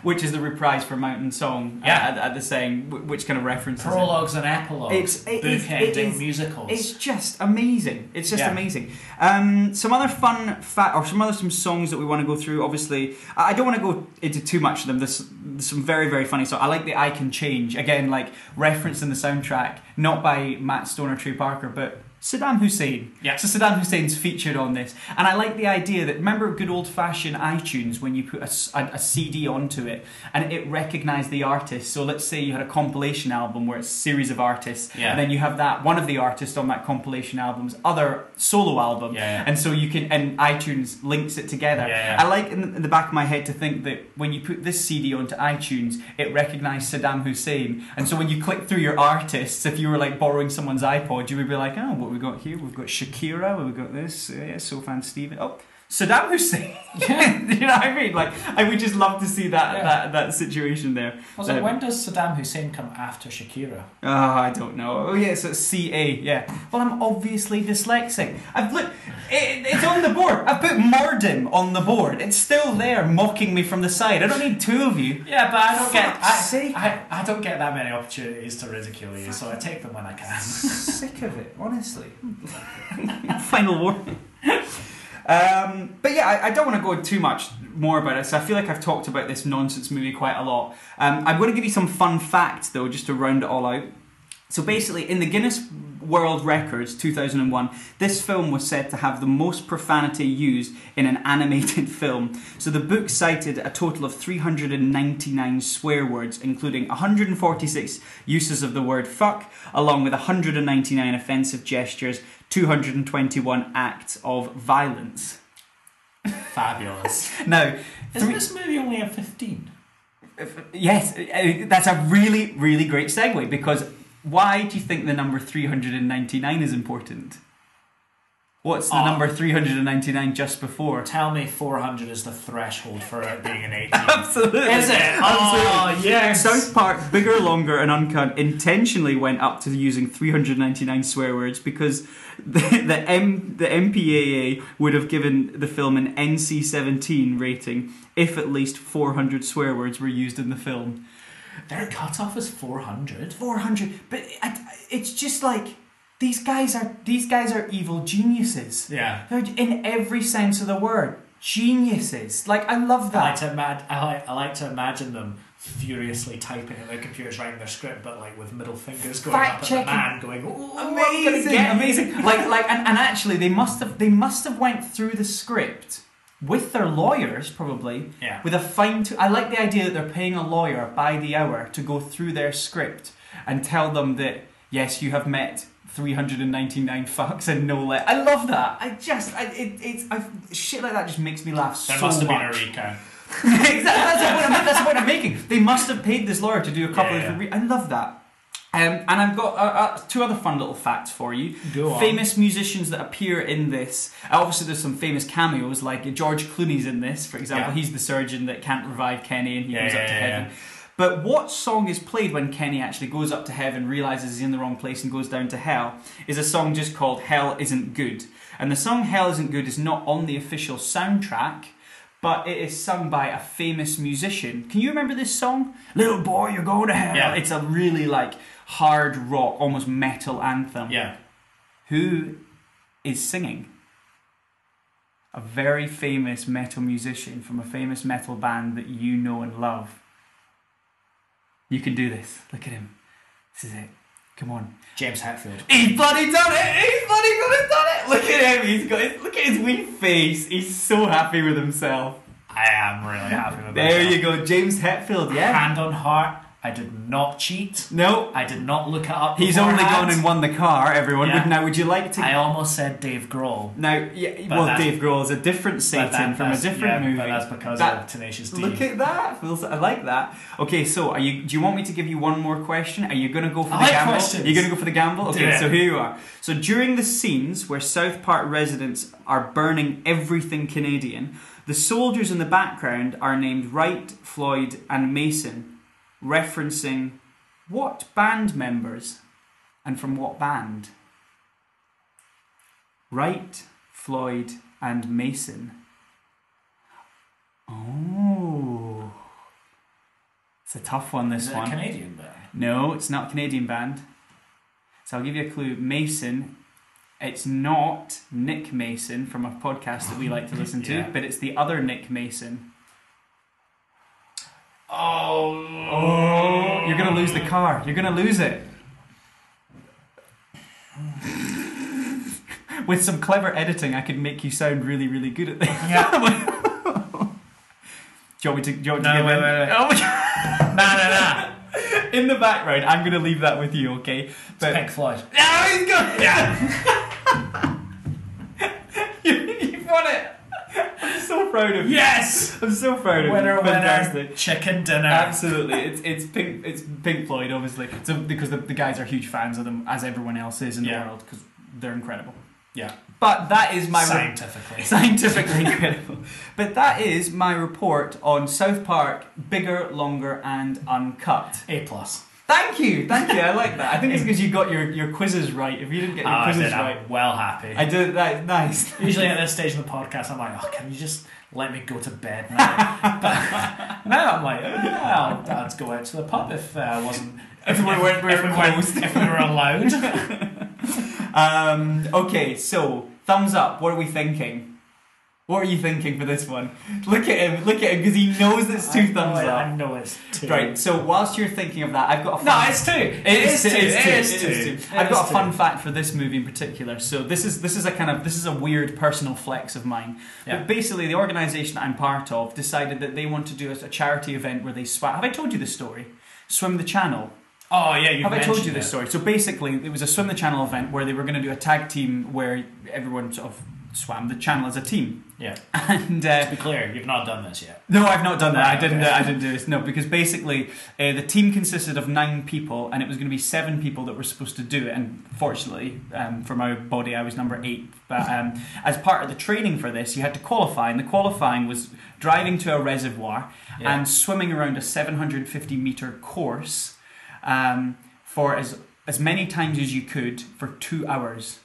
Which is the reprise for Mountain Song uh, Yeah. at, at the saying, which kind of references it. Prologues and epilogues. It's- it bookending it musicals. It's just amazing. It's just Yeah. amazing. Um, some other fun fact, or some other some songs that we want to go through. Obviously, I don't want to go into too much of them. There's, there's some very very funny So I like the "I Can Change" again, like referenced in the soundtrack, not by Matt Stone or Trey Parker, but Saddam Hussein. Yeah. So Saddam Hussein's featured on this, and I like the idea that remember good old fashioned iTunes when you put a CD onto it and it recognised the artist. So let's say you had a compilation album where it's a series of artists, Yeah. and then you have that one of the artists on that compilation album's other solo album, Yeah, yeah. and so you can and iTunes links it together. Yeah. I like in the, in the back of my head to think that when you put this CD onto iTunes, it recognised Saddam Hussein, and so when you click through your artists, if you were like borrowing someone's iPod, you would be like, oh, what we got here? We've got Shakira, we've got this, uh, yeah, Sufjan Steven. Oh. Saddam Hussein. you know what I mean? Like, I would just love to see that Yeah. that, that situation there. Was it Um, when does Saddam Hussein come after Shakira? Oh, I don't know. Oh, yeah, so it's CA, yeah. Well, I'm obviously dyslexic. I've look, it, it's on the board. I've put Morden on the board. It's still there, mocking me from the side. I don't need two of you. Yeah, but I don't get I. I, I don't get that many opportunities to ridicule you, so I take them when I can. Sick of it, honestly. Final warning. Um, but yeah, I, I don't want to go too much more about it. So I feel like I've talked about this nonsense movie quite a lot. Um, I'm going to give you some fun facts though, just to round it all out. So basically, in the Guinness World Records 2001, this film was said to have the most profanity used in an animated film. So the book cited a total of 399 swear words, including 146 uses of the word fuck, along with 199 offensive gestures, 221 acts of violence. Fabulous. Now, Isn't this movie only a 15? Yes, uh, that's a really, really great segue because why do you think the number 399 is important? What's the Oh. number 399 just before? Tell me 400 is the threshold for it being an 18. Absolutely. Is it? Absolutely. Oh, yes. South Park, bigger, longer, and uncut, intentionally went up to using 399 swear words because the, the, M, the MPAA would have given the film an NC 17 rating if at least 400 swear words were used in the film. Their cutoff is 400. 400 but it- it's just like these guys are these guys are evil geniuses. Yeah. they're in every sense of the word geniuses. Like i love I like that to imag- I like, I like to imagine them furiously typing at their computers, writing their script, but like with middle fingers going Fact up at the man, going, "Ooh, I'm amazing get amazing. like like and, and actually they must have they must have went through the script with their lawyers probably Yeah. with a fine to i like the idea that they're paying a lawyer by the hour to go through their script and tell them that yes you have met 399 fucks and no let i love that i just I, it, it's I, shit like that just makes me laugh There so must have been a much recount. exactly. That's the, point I'm, that's the point I'm making. They must have paid this lawyer to do a couple Yeah, of yeah. Re- I love that. Um, and I've got uh, uh, two other fun little facts for you. Go on. Famous musicians that appear in this. Uh, obviously, there's some famous cameos, like George Clooney's in this, for example. Yeah. He's the surgeon that can't revive Kenny and he Yeah, goes up yeah, to yeah, heaven. But what song is played when Kenny actually goes up to heaven, realizes he's in the wrong place, and goes down to hell? Is a song just called Hell Isn't Good. And the song Hell Isn't Good is not on the official soundtrack, but it is sung by a famous musician. Can you remember this song? Little boy, you're going to hell. Yeah. It's a really like hard rock, almost metal anthem. Yeah. Who is singing? A very famous metal musician from a famous metal band that you know and love. You can do this. Look at him. This is it. Come on. James Hetfield. He's bloody done it! He's bloody gonna done it! Look at him! He's got his, look at his wee face. He's so happy with himself. I am really happy with There myself. you go, James Hetfield. Yeah. Hand on heart, I did not cheat. No, I did not look it up. he's only beforehand. gone and won the car. Everyone. Yeah. Would, now, would you like to? I almost said Dave Grohl. now, yeah. But well, that- Dave Grohl is a different Satan that- from a that's- different yeah, movie. But that's because That- of Tenacious D. Look at that. Feels, I like that. Okay, so are you? Do you want me to give you one more question? Are you going to go for I the like gamble? questions. Are you going to go for the gamble? Do Okay, it. so here you are. So during the scenes where South Park residents are burning everything Canadian, the soldiers in the background are named Wright, Floyd, and Mason, referencing what band members and from what band? Wright, Floyd, and Mason. Oh. It's a tough one, this Is it a one. Canadian band? No, it's not a Canadian band. So I'll give you a clue. Mason, it's not Nick Mason from a podcast that we like to listen to, Yeah. but it's the other Nick Mason. Oh. You're gonna lose the car. You're gonna lose it. With some clever editing, I could make you sound really, really good at this. Yeah. Do you want me to? Do you want No, to give wait, in? wait, wait. Oh my- nah, nah, nah. In the background, I'm gonna leave that with you, okay? But Pink Floyd. No, he's got Yeah. you, you've won it. I'm so proud of you. Yes! I'm so proud of Winner, you. Fantastic. winner, chicken dinner. Absolutely, it's it's Pink it's Pink Floyd, obviously. So because the, the guys are huge fans of them, as everyone else is in Yeah. the world, because they're incredible. Yeah. But that is my re- Scientifically. scientifically incredible. But that is my report on South Park, bigger, longer, and uncut. A plus. Thank you, thank you. I like that. I think it's because you got your, your quizzes right. If you didn't get your Oh, I quizzes did. right, I'm well happy. I did that. Nice. Usually at this stage of the podcast, I'm like, oh, can you just let me go to bed now? but now I'm like, yeah, I'll, I'd go out to the pub if uh, I wasn't. If we weren't- we if we were weren't- closed. if we were allowed. Um, okay, so thumbs up. What are we thinking? What are you thinking for this one? Look at him. Look at him because he knows it's two I thumbs it, up. I know it's two. Right. So whilst you're thinking of that, I've got a fun No, it's two. It is two. two. It is two. It is two. is two. I've got a two. fun fact for this movie in particular. So this is this is a kind of this is a weird personal flex of mine. Yeah. But basically, the organisation I'm part of decided that they want to do a, a charity event where they swam. Have I told you this story? Swim the Channel. Oh yeah, you Have I told you this it. story? So basically, it was a swim the channel event where they were going to do a tag team where everyone sort of swam the channel as a team. Yeah. And To uh, be clear, you've not done this yet. no, I've not done that. I didn't. okay. I didn't do this. No, because basically, uh, the team consisted of nine people, and it was going to be seven people that were supposed to do it. And fortunately, um, for my body, I was number eight. But um, as part of the training for this, you had to qualify, and the qualifying was driving to a reservoir Yeah. and swimming around a 750 meter course um, for as as many times as you could for two hours.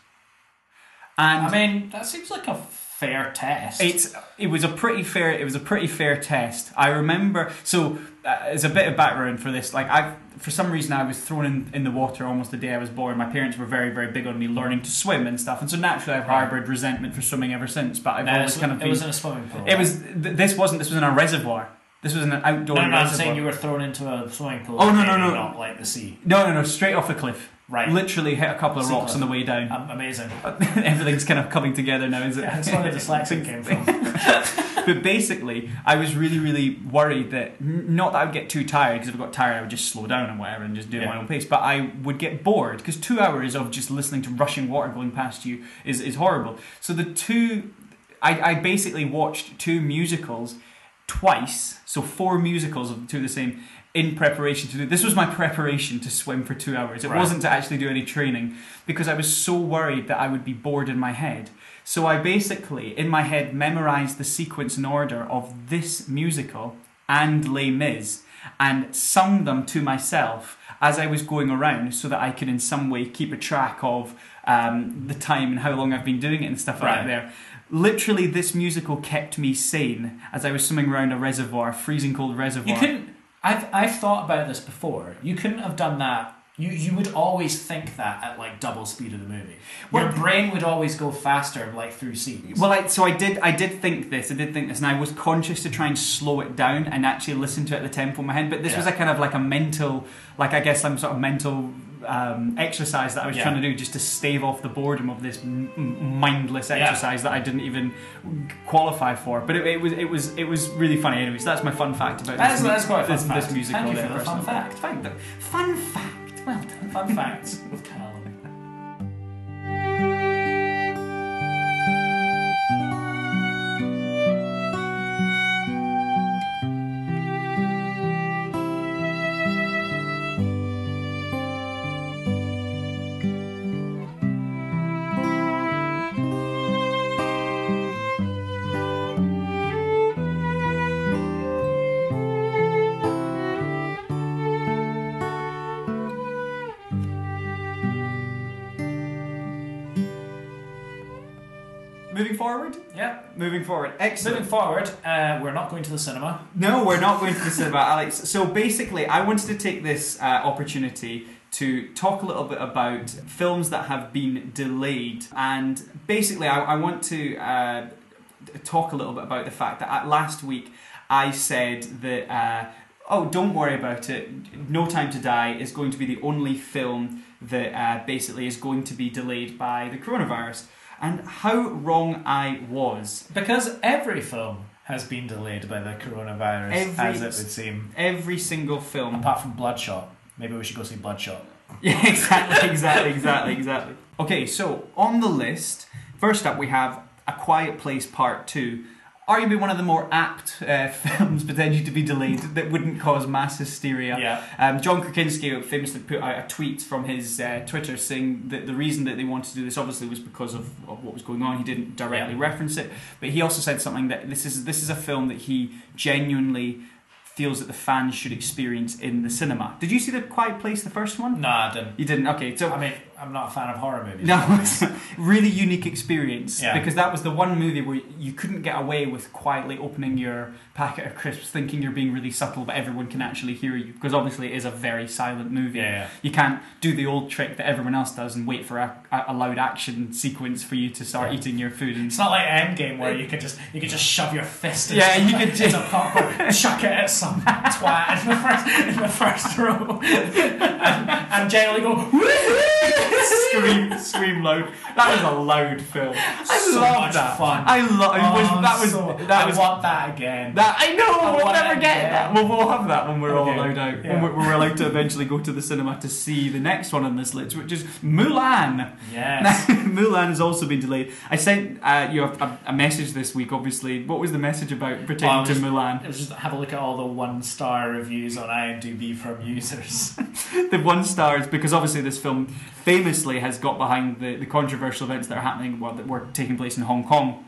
And I mean, that seems like a fair test. it's it was a pretty fair it was a pretty fair test. I remember so uh, as a bit of background for this, like I for some reason I was thrown in, in the water almost the day I was born. My parents were very very big on me learning to swim and stuff, and so naturally I've Right. harboured resentment for swimming ever since. But I've No, always kind of it been. was in a swimming pool. it was th- this wasn't this was in a reservoir. This was in an outdoor No, no, I'm saying you were thrown into a swimming pool. Oh, no, no, no. Not like the sea. no no no straight off the cliff. Right. Literally hit a couple of rocks on the way down. Um, amazing. Everything's kind of coming together now, is it? That's where the dyslexia came from. but basically, I was really, really worried that not that I would get too tired because if I got tired, I would just slow down and whatever and just do at my own pace. But I would get bored because two hours of just listening to rushing water going past you is, is horrible. So the two, I, I basically watched two musicals twice, so four musicals of two of the same. In preparation to do this was my preparation to swim for two hours. It Right. wasn't to actually do any training because I was so worried that I would be bored in my head. So I basically, in my head, memorized the sequence and order of this musical and Les Mis and sung them to myself as I was going around so that I could in some way keep a track of um, the time and how long I've been doing it and stuff like that there. Literally, this musical kept me sane as I was swimming around a reservoir, freezing cold reservoir. You couldn't. I've I've thought about this before. You couldn't have done that. You you would always think that at like double speed of the movie. Your Well- brain would always go faster, like through scenes. Well, I, so I did. I did think this. I did think this, and I was conscious to try and slow it down and actually listen to it at the tempo in my head. But this was a kind of like a mental, like I guess some sort of mental um, exercise that I was Yeah. trying to do just to stave off the boredom of this m- mindless exercise that I didn't even qualify for. But it, it was it was it was really funny. Anyways, that's my fun fact about That's, this, that's quite a fun this, fact. this musical. Thank you for the fun fact. Thank you. Fun fact. Well done. Fun facts with Callum. Forward. Yep. Moving forward. Excellent. Moving forward, uh, we're not going to the cinema. No, we're not going to the cinema, Alex. So basically, I wanted to take this uh, opportunity to talk a little bit about films that have been delayed. And basically, I, I want to uh, talk a little bit about the fact that at last week I said that. Uh, Oh, don't worry about it. No Time to Die is going to be the only film that uh, basically is going to be delayed by the coronavirus. And how wrong I was. Because every film has been delayed by the coronavirus, Every- as it would seem. Every single film Apart from Bloodshot. Maybe we should go see Bloodshot. Yeah, exactly, exactly, exactly, exactly. Okay, so on the list, first up we have A Quiet Place Part 2. Arguably one of the more apt uh, films potentially to be delayed that wouldn't cause mass hysteria. Yeah. Um, John Krasinski famously put out a tweet from his uh, Twitter saying that the reason that they wanted to do this obviously was because of, of what was going on. He didn't directly Yeah. reference it, but he also said something that this is this is a film that he genuinely feels that the fans should experience in the cinema. Did you see The Quiet Place, the first one? No, I didn't. You didn't. Okay, so I mean, I'm not a fan of horror movies. no, it's a really unique experience Yeah. because that was the one movie where you couldn't get away with quietly opening your packet of crisps, thinking you're being really subtle, but everyone can actually hear you because obviously it is a very silent movie. Yeah, yeah. You can't do the old trick that everyone else does and wait for a, a loud action sequence for you to start Yeah. eating your food. And It's not like Endgame where you could just you could just shove your fist. Yeah, you could just- popcorn, chuck it at some twat in the first in the first row, and, and generally go. Scream, scream loud. That was a load film. I So love that. fun. I love. Oh, that was so- that I was want that again. That I know I we'll never get again. that. Well, we'll have that when we're all Okay. allowed out. Yeah. When we're, we're allowed to eventually go to the cinema to see the next one on this list, which is Mulan. yes. Mulan has also been delayed. I sent uh, you a, a, message this week. Obviously, what was the message about pertaining Well, to was- Mulan? It was just have a look at all the one star reviews on IMDb from users. the one stars because obviously this film famously has got behind the, the controversial events that are happening, well, that were taking place in Hong Kong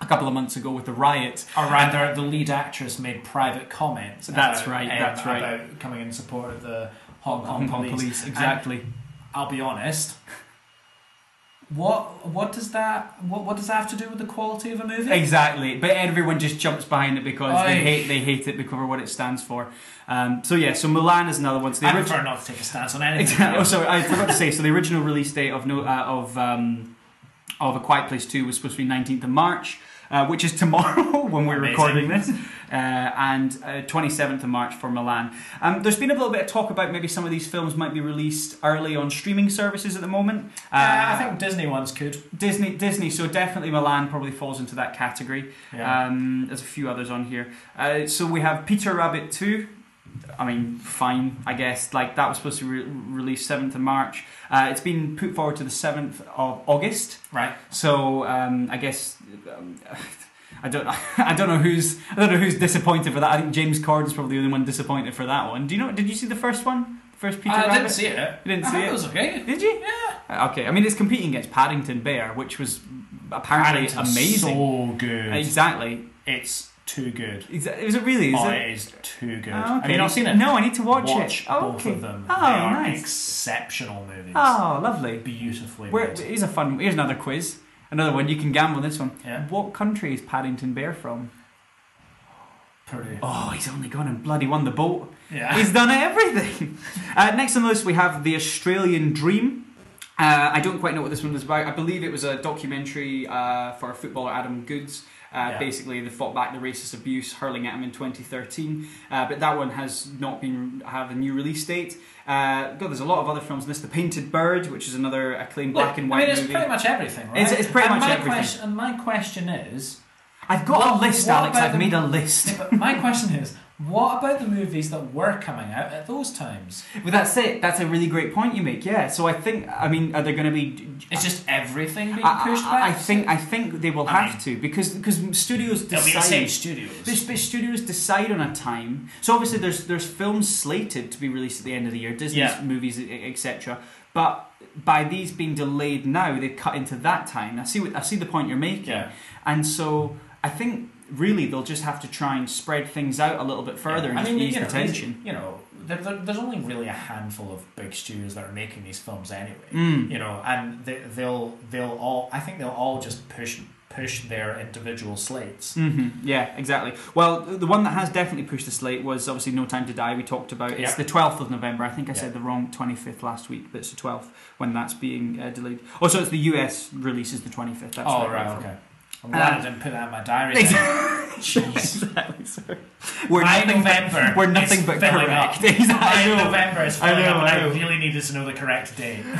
a couple of months ago with the riots. or rather, the lead actress made private comments. That's about, right, um, that's right. About coming in support of the Hong Kong, Hong Kong police. police, And exactly. I'll be honest. What what does that what, what does that have to do with the quality of a movie? Exactly, but everyone just jumps behind it because they hate they hate it because of what it stands for. Um, so yeah, so Mulan is another one. So the I prefer not to take a stance on anything. Exactly. Oh, sorry, I forgot to say. So the original release date of no uh, of um, of A Quiet Place Two was supposed to be nineteenth of March, uh, which is tomorrow when we're Amazing. recording this, uh, and twenty seventh of March for Mulan. Um, there's been a little bit of talk about maybe some of these films might be released early on streaming services at the moment. Uh, I think Disney ones could. Disney, Disney. So definitely Mulan probably falls into that category. Yeah. Um, there's a few others on here. Uh, so we have Peter Rabbit two. I mean, fine, I guess. Like that was supposed to be re- released seventh of March. Uh, it's been put forward to the seventh of August. right. So um, I guess. Um, I don't. I don't know who's. I don't know who's disappointed for that. I think James Corden's probably the only one disappointed for that one. Do you know? Did you see the first one? The first Peter I Rabbit. didn't see it. You didn't I see thought it? was okay. Did you? Yeah. Okay. I mean, it's competing against Paddington Bear, which was apparently Paddington's amazing. So good. Exactly. It's too good. Exa- Is it really? Is oh, it? it is too good. Oh, Have you not seen it? No, I need to watch, Watch it. Oh, both okay. of them. Oh, they are nice. exceptional movies. Oh, lovely. Beautifully Where, made. here's a fun. Here's another quiz. Another one. You can gamble on this one. Yeah. What country is Paddington Bear from? Pretty. Oh, he's only gone and bloody won the boat. Yeah. He's done everything. Uh, next on the list, we have The Australian Dream. Uh, I don't quite know what this one was about. I believe it was a documentary uh, for footballer Adam Goodes. Uh, Yeah. Basically, they fought back the racist abuse hurling at him in 2013. Uh, but that one has not been have a new release date. Uh, God, there's a lot of other films. in This, The Painted Bird, which is another acclaimed black and white I mean, it's movie. pretty much everything, right? It's- it's pretty and much everything. Question, and my question is, I've got What- a list, Alex. I've the- made a list. but my question is, what about the movies that were coming out at those times? But that's it. That's a really great point you make. Yeah. So I think. I mean, are there going to be? It's just everything being I, pushed I- back. I think. I think they will I have to because because studios they'll be the same decide. studios. But but studios decide on a time. So obviously, there's there's films slated to be released at the end of the year, Disney's Yeah. movies, etc. But by these being delayed now, they cut into that time. I see what I see the point you're making, Yeah. and so I think really they'll just have to try and spread things out a little bit further and I mean, ease you the know, tension. You know, there, there, there's only really a handful of big studios that are making these films anyway. Mm. You know, and they, they'll they'll all. I think they'll all just push push their individual slates. hmm Yeah, exactly. Well, the one that has definitely pushed the slate was obviously No Time to Die. We talked about it's Yeah. the twelfth of November. I think I Yeah. said the wrong twenty fifth last week, but it's the twelfth when that's being uh, delayed. Oh, so it's the US release is the twenty fifth. That's oh right, got it from. okay. I'm glad Um, I didn't put that in my diary. exactly. Sorry. We're My nothing November. But, we're nothing but filling correct. Up. Exactly. My I know. November is I know, up, I I really needed to know the correct date.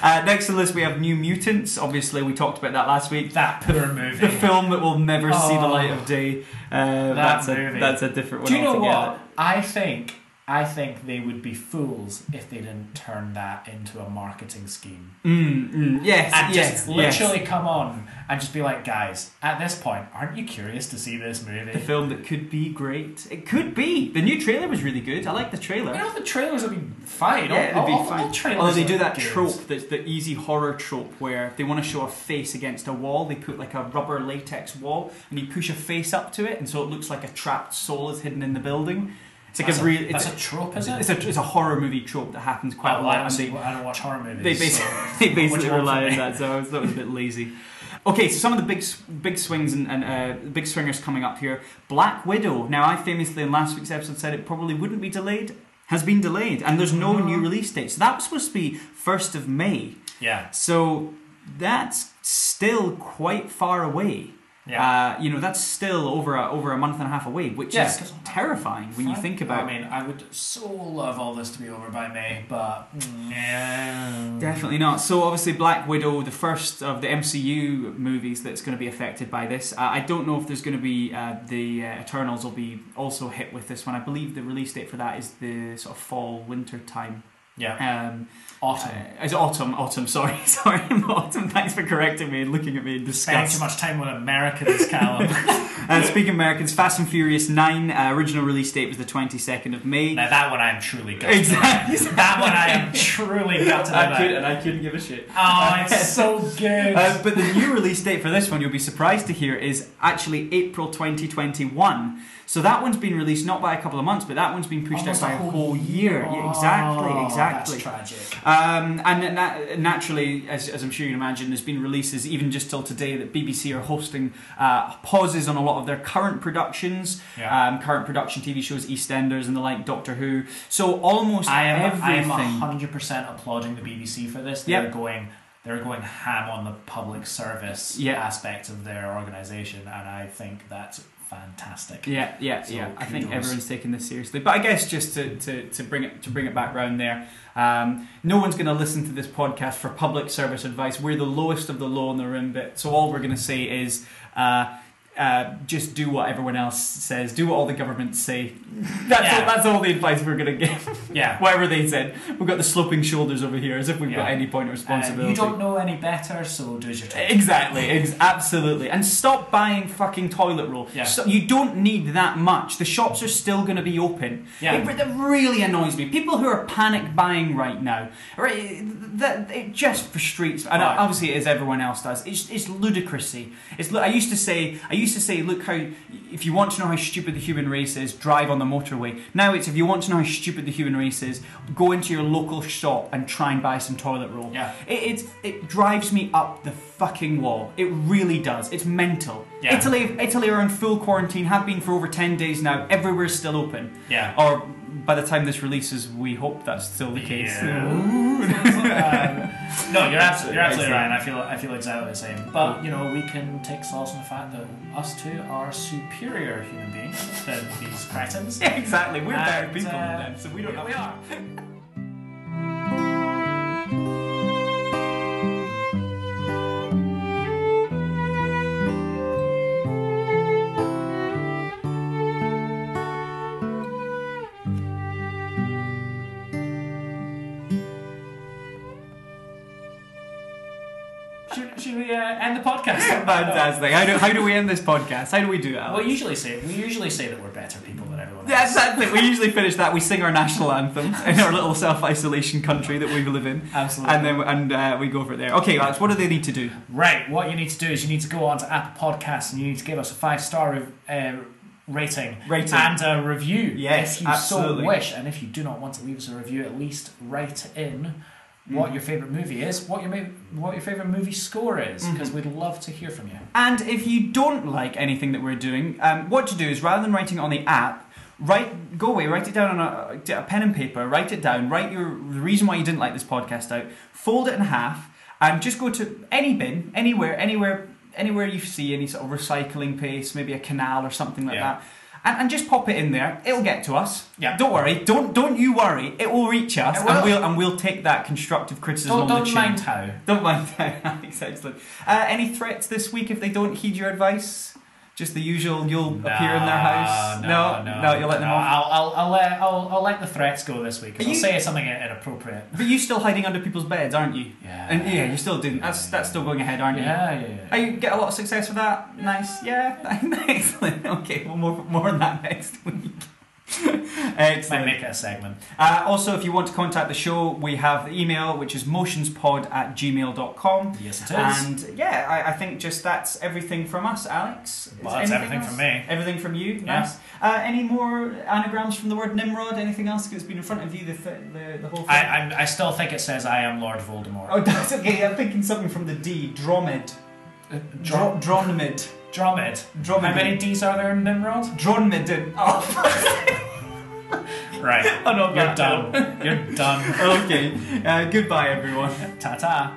Uh, next on the list we have New Mutants. Obviously, we talked about that last week. That poor movie. The film that will never see the Oh. light of day. Uh, That that's movie. a that's a different one. Do you know altogether. what? I think I think they would be fools if they didn't turn that into a marketing scheme Mm, mm, yes, and yes, just yes. literally come on and just be like, guys, at this point, aren't you curious to see this movie? The film that could be great. It could be. The new trailer was really good. I like the trailer. You know, the trailers have been fine. Yeah, all, be all, fine. all trailers Although they do that good. trope, that's the easy horror trope, where they want to show a face against a wall, they put like a rubber latex wall, and you push a face up to it, and so it looks like a trapped soul is hidden in the building. It's like That's a real. It's a, a trope, is it? it's a it's a horror movie trope that happens quite a lot. and I don't watch horror movies. They basically, so they basically do you want rely on that, so I was, that was a bit lazy. Okay, so some of the big big swings and, and uh, big swingers coming up here. Black Widow. Now, I famously in last week's episode said it probably wouldn't be delayed. Has been delayed, and there's no new release date. So that was supposed to be first of May. Yeah, So that's still quite far away. Yeah. Uh, you know, that's still over a, over a month and a half away, which Yeah, is terrifying when you think about. I mean, I would so love all this to be over by May, but yeah. Definitely not. So obviously, Black Widow, the first of the MCU movies that's going to be affected by this. Uh, I don't know if there's going to be uh, the uh, Eternals will be also hit with this one. I believe the release date for that is the sort of fall winter time. Yeah, Um, autumn. uh, it's autumn. Autumn. Sorry, sorry, autumn. Thanks for correcting me and looking at me in Spending disgust. too much time with Americans, Callum. Uh, speaking of Americans, Fast and Furious 9, uh, original release date was the 22nd of May. now that one I'm truly gutted. Exactly. That one I am truly gutted I about. could, and I couldn't give a shit. Oh, it's so good. Uh, but the new release date for this one, you'll be surprised to hear, is actually April 2021. So that one's been released not by a couple of months, but that one's been pushed Almost out by a whole year. Yeah, exactly, Oh, exactly. That's tragic. Um, and na- naturally, as, as I'm sure you can imagine, there's been releases even just till today that BBC are hosting uh, pauses on a lot of their current productions, Yeah. um, current production TV shows, EastEnders and the like, Doctor Who. So almost I am, I am everything. 100% applauding the BBC for this. They're going they're going ham on the public service Yeah. aspect of their organisation, and I think that's fantastic. Yeah, yeah, So, yeah. I think everyone's taking this seriously. But I guess just to, to, to bring it to bring it back round there, um, no one's going to listen to this podcast for public service advice. We're the lowest of the low in the room, but so all we're going to say is. Uh, uh, just do what everyone else says. Do what all the governments say. That's, Yeah. all, that's all the advice we're going to give. Yeah. Whatever they said. We've got the sloping shoulders over here, as if we've got any point of Uh, responsibility. you don't know any better, so do as you're told. Exactly, ex- absolutely. And stop buying fucking toilet roll. Yeah. So- you don't need that much. The shops are still going to be open. Yeah. It, that really annoys me. People who are panic buying right now, right, that it just frustrates. And Right. obviously, as everyone else does, it's, it's ludicrousy. It's. I used to say. I used to say, look how. If you want to know how stupid the human race is, drive on the motorway. Now it's if you want to know how stupid the human race is, go into your local shop and try and buy some toilet roll. Yeah. It, it's, it drives me up the fucking wall. It really does. It's mental. Yeah. Italy, Italy are in full quarantine, have been for over 10 days now. Everywhere's still open. Yeah. Or by the time this releases, we hope that's still the case. Yeah. No, you're absolutely, you're absolutely right. And I feel, I feel exactly the same. But you know, we can take solace in the fact that us two are superior human beings than these cretins. Yeah, exactly. We're better people uh, than them, so we don't here have we to- are. Should uh, end the podcast? Fantastic. How do, how do we end this podcast? How do we do that? Well, we usually say we usually say that we're better people than everyone else. Yeah, exactly. We usually finish that. We sing our national anthem in our little self-isolation country that we live in, Absolutely. and then and uh, we go for it there. Okay, Alex, what do they need to do? Right, what you need to do is you need to go on to Apple Podcasts and you need to give us a five star uh, rating, Rating. and a review Yes, if you absolutely. so wish. And if you do not want to leave us a review, at least write in what your favorite movie is, what your ma- what your favorite movie score is, because we'd love to hear from you. And if you don't like anything that we're doing, um, what to do is rather than writing it on the app, write go away, write it down on a, a pen and paper, write it down, write your the reason why you didn't like this podcast out, fold it in half, and just go to any bin, anywhere, anywhere, anywhere you see any sort of recycling place, maybe a canal or something like Yeah. that. And, and just pop it in there. It'll get to us. Yeah. Don't worry. Don't don't you worry. It will reach us, will. and we'll and we'll take that constructive criticism Don't, on don't the chin. mind how. Don't mind that. Excellent. Uh, any threats this week if they don't heed your advice? Just the usual. You'll appear in their house. No, no, you'll let them no, off. I'll, I'll, I'll, let, I'll, I'll let the threats go this week. I'll you- say something inappropriate. But you're still hiding under people's beds, aren't you? Yeah. And yeah, you're still doing. That's that's still going ahead, aren't you? Yeah, yeah, yeah. You get a lot of success with that? Nice. Yeah. Excellent. Okay. Well, more more on that next week. Might Excellent. make it a segment. Uh, also, if you want to contact the show, we have the email, which is motionspod at gmail.com. Yes, it is. And yeah, I, I think just that's everything from us, Alex. Is Well, that's everything else? from me. Everything from you. Yeah. Nice. Uh, any more anagrams from the word Nimrod? Anything else that's been in front of you? The th- the, the whole thing. I, I'm, I still think it says I am Lord Voldemort. oh, that's okay. I'm thinking something from the D. Dromed. Dro- Dronmid. Dromed. Dromed. How many D's are there in Nimrod? Dronmid. Oh, Right. I know You're done. You're done. okay. Uh, goodbye, everyone. Ta ta.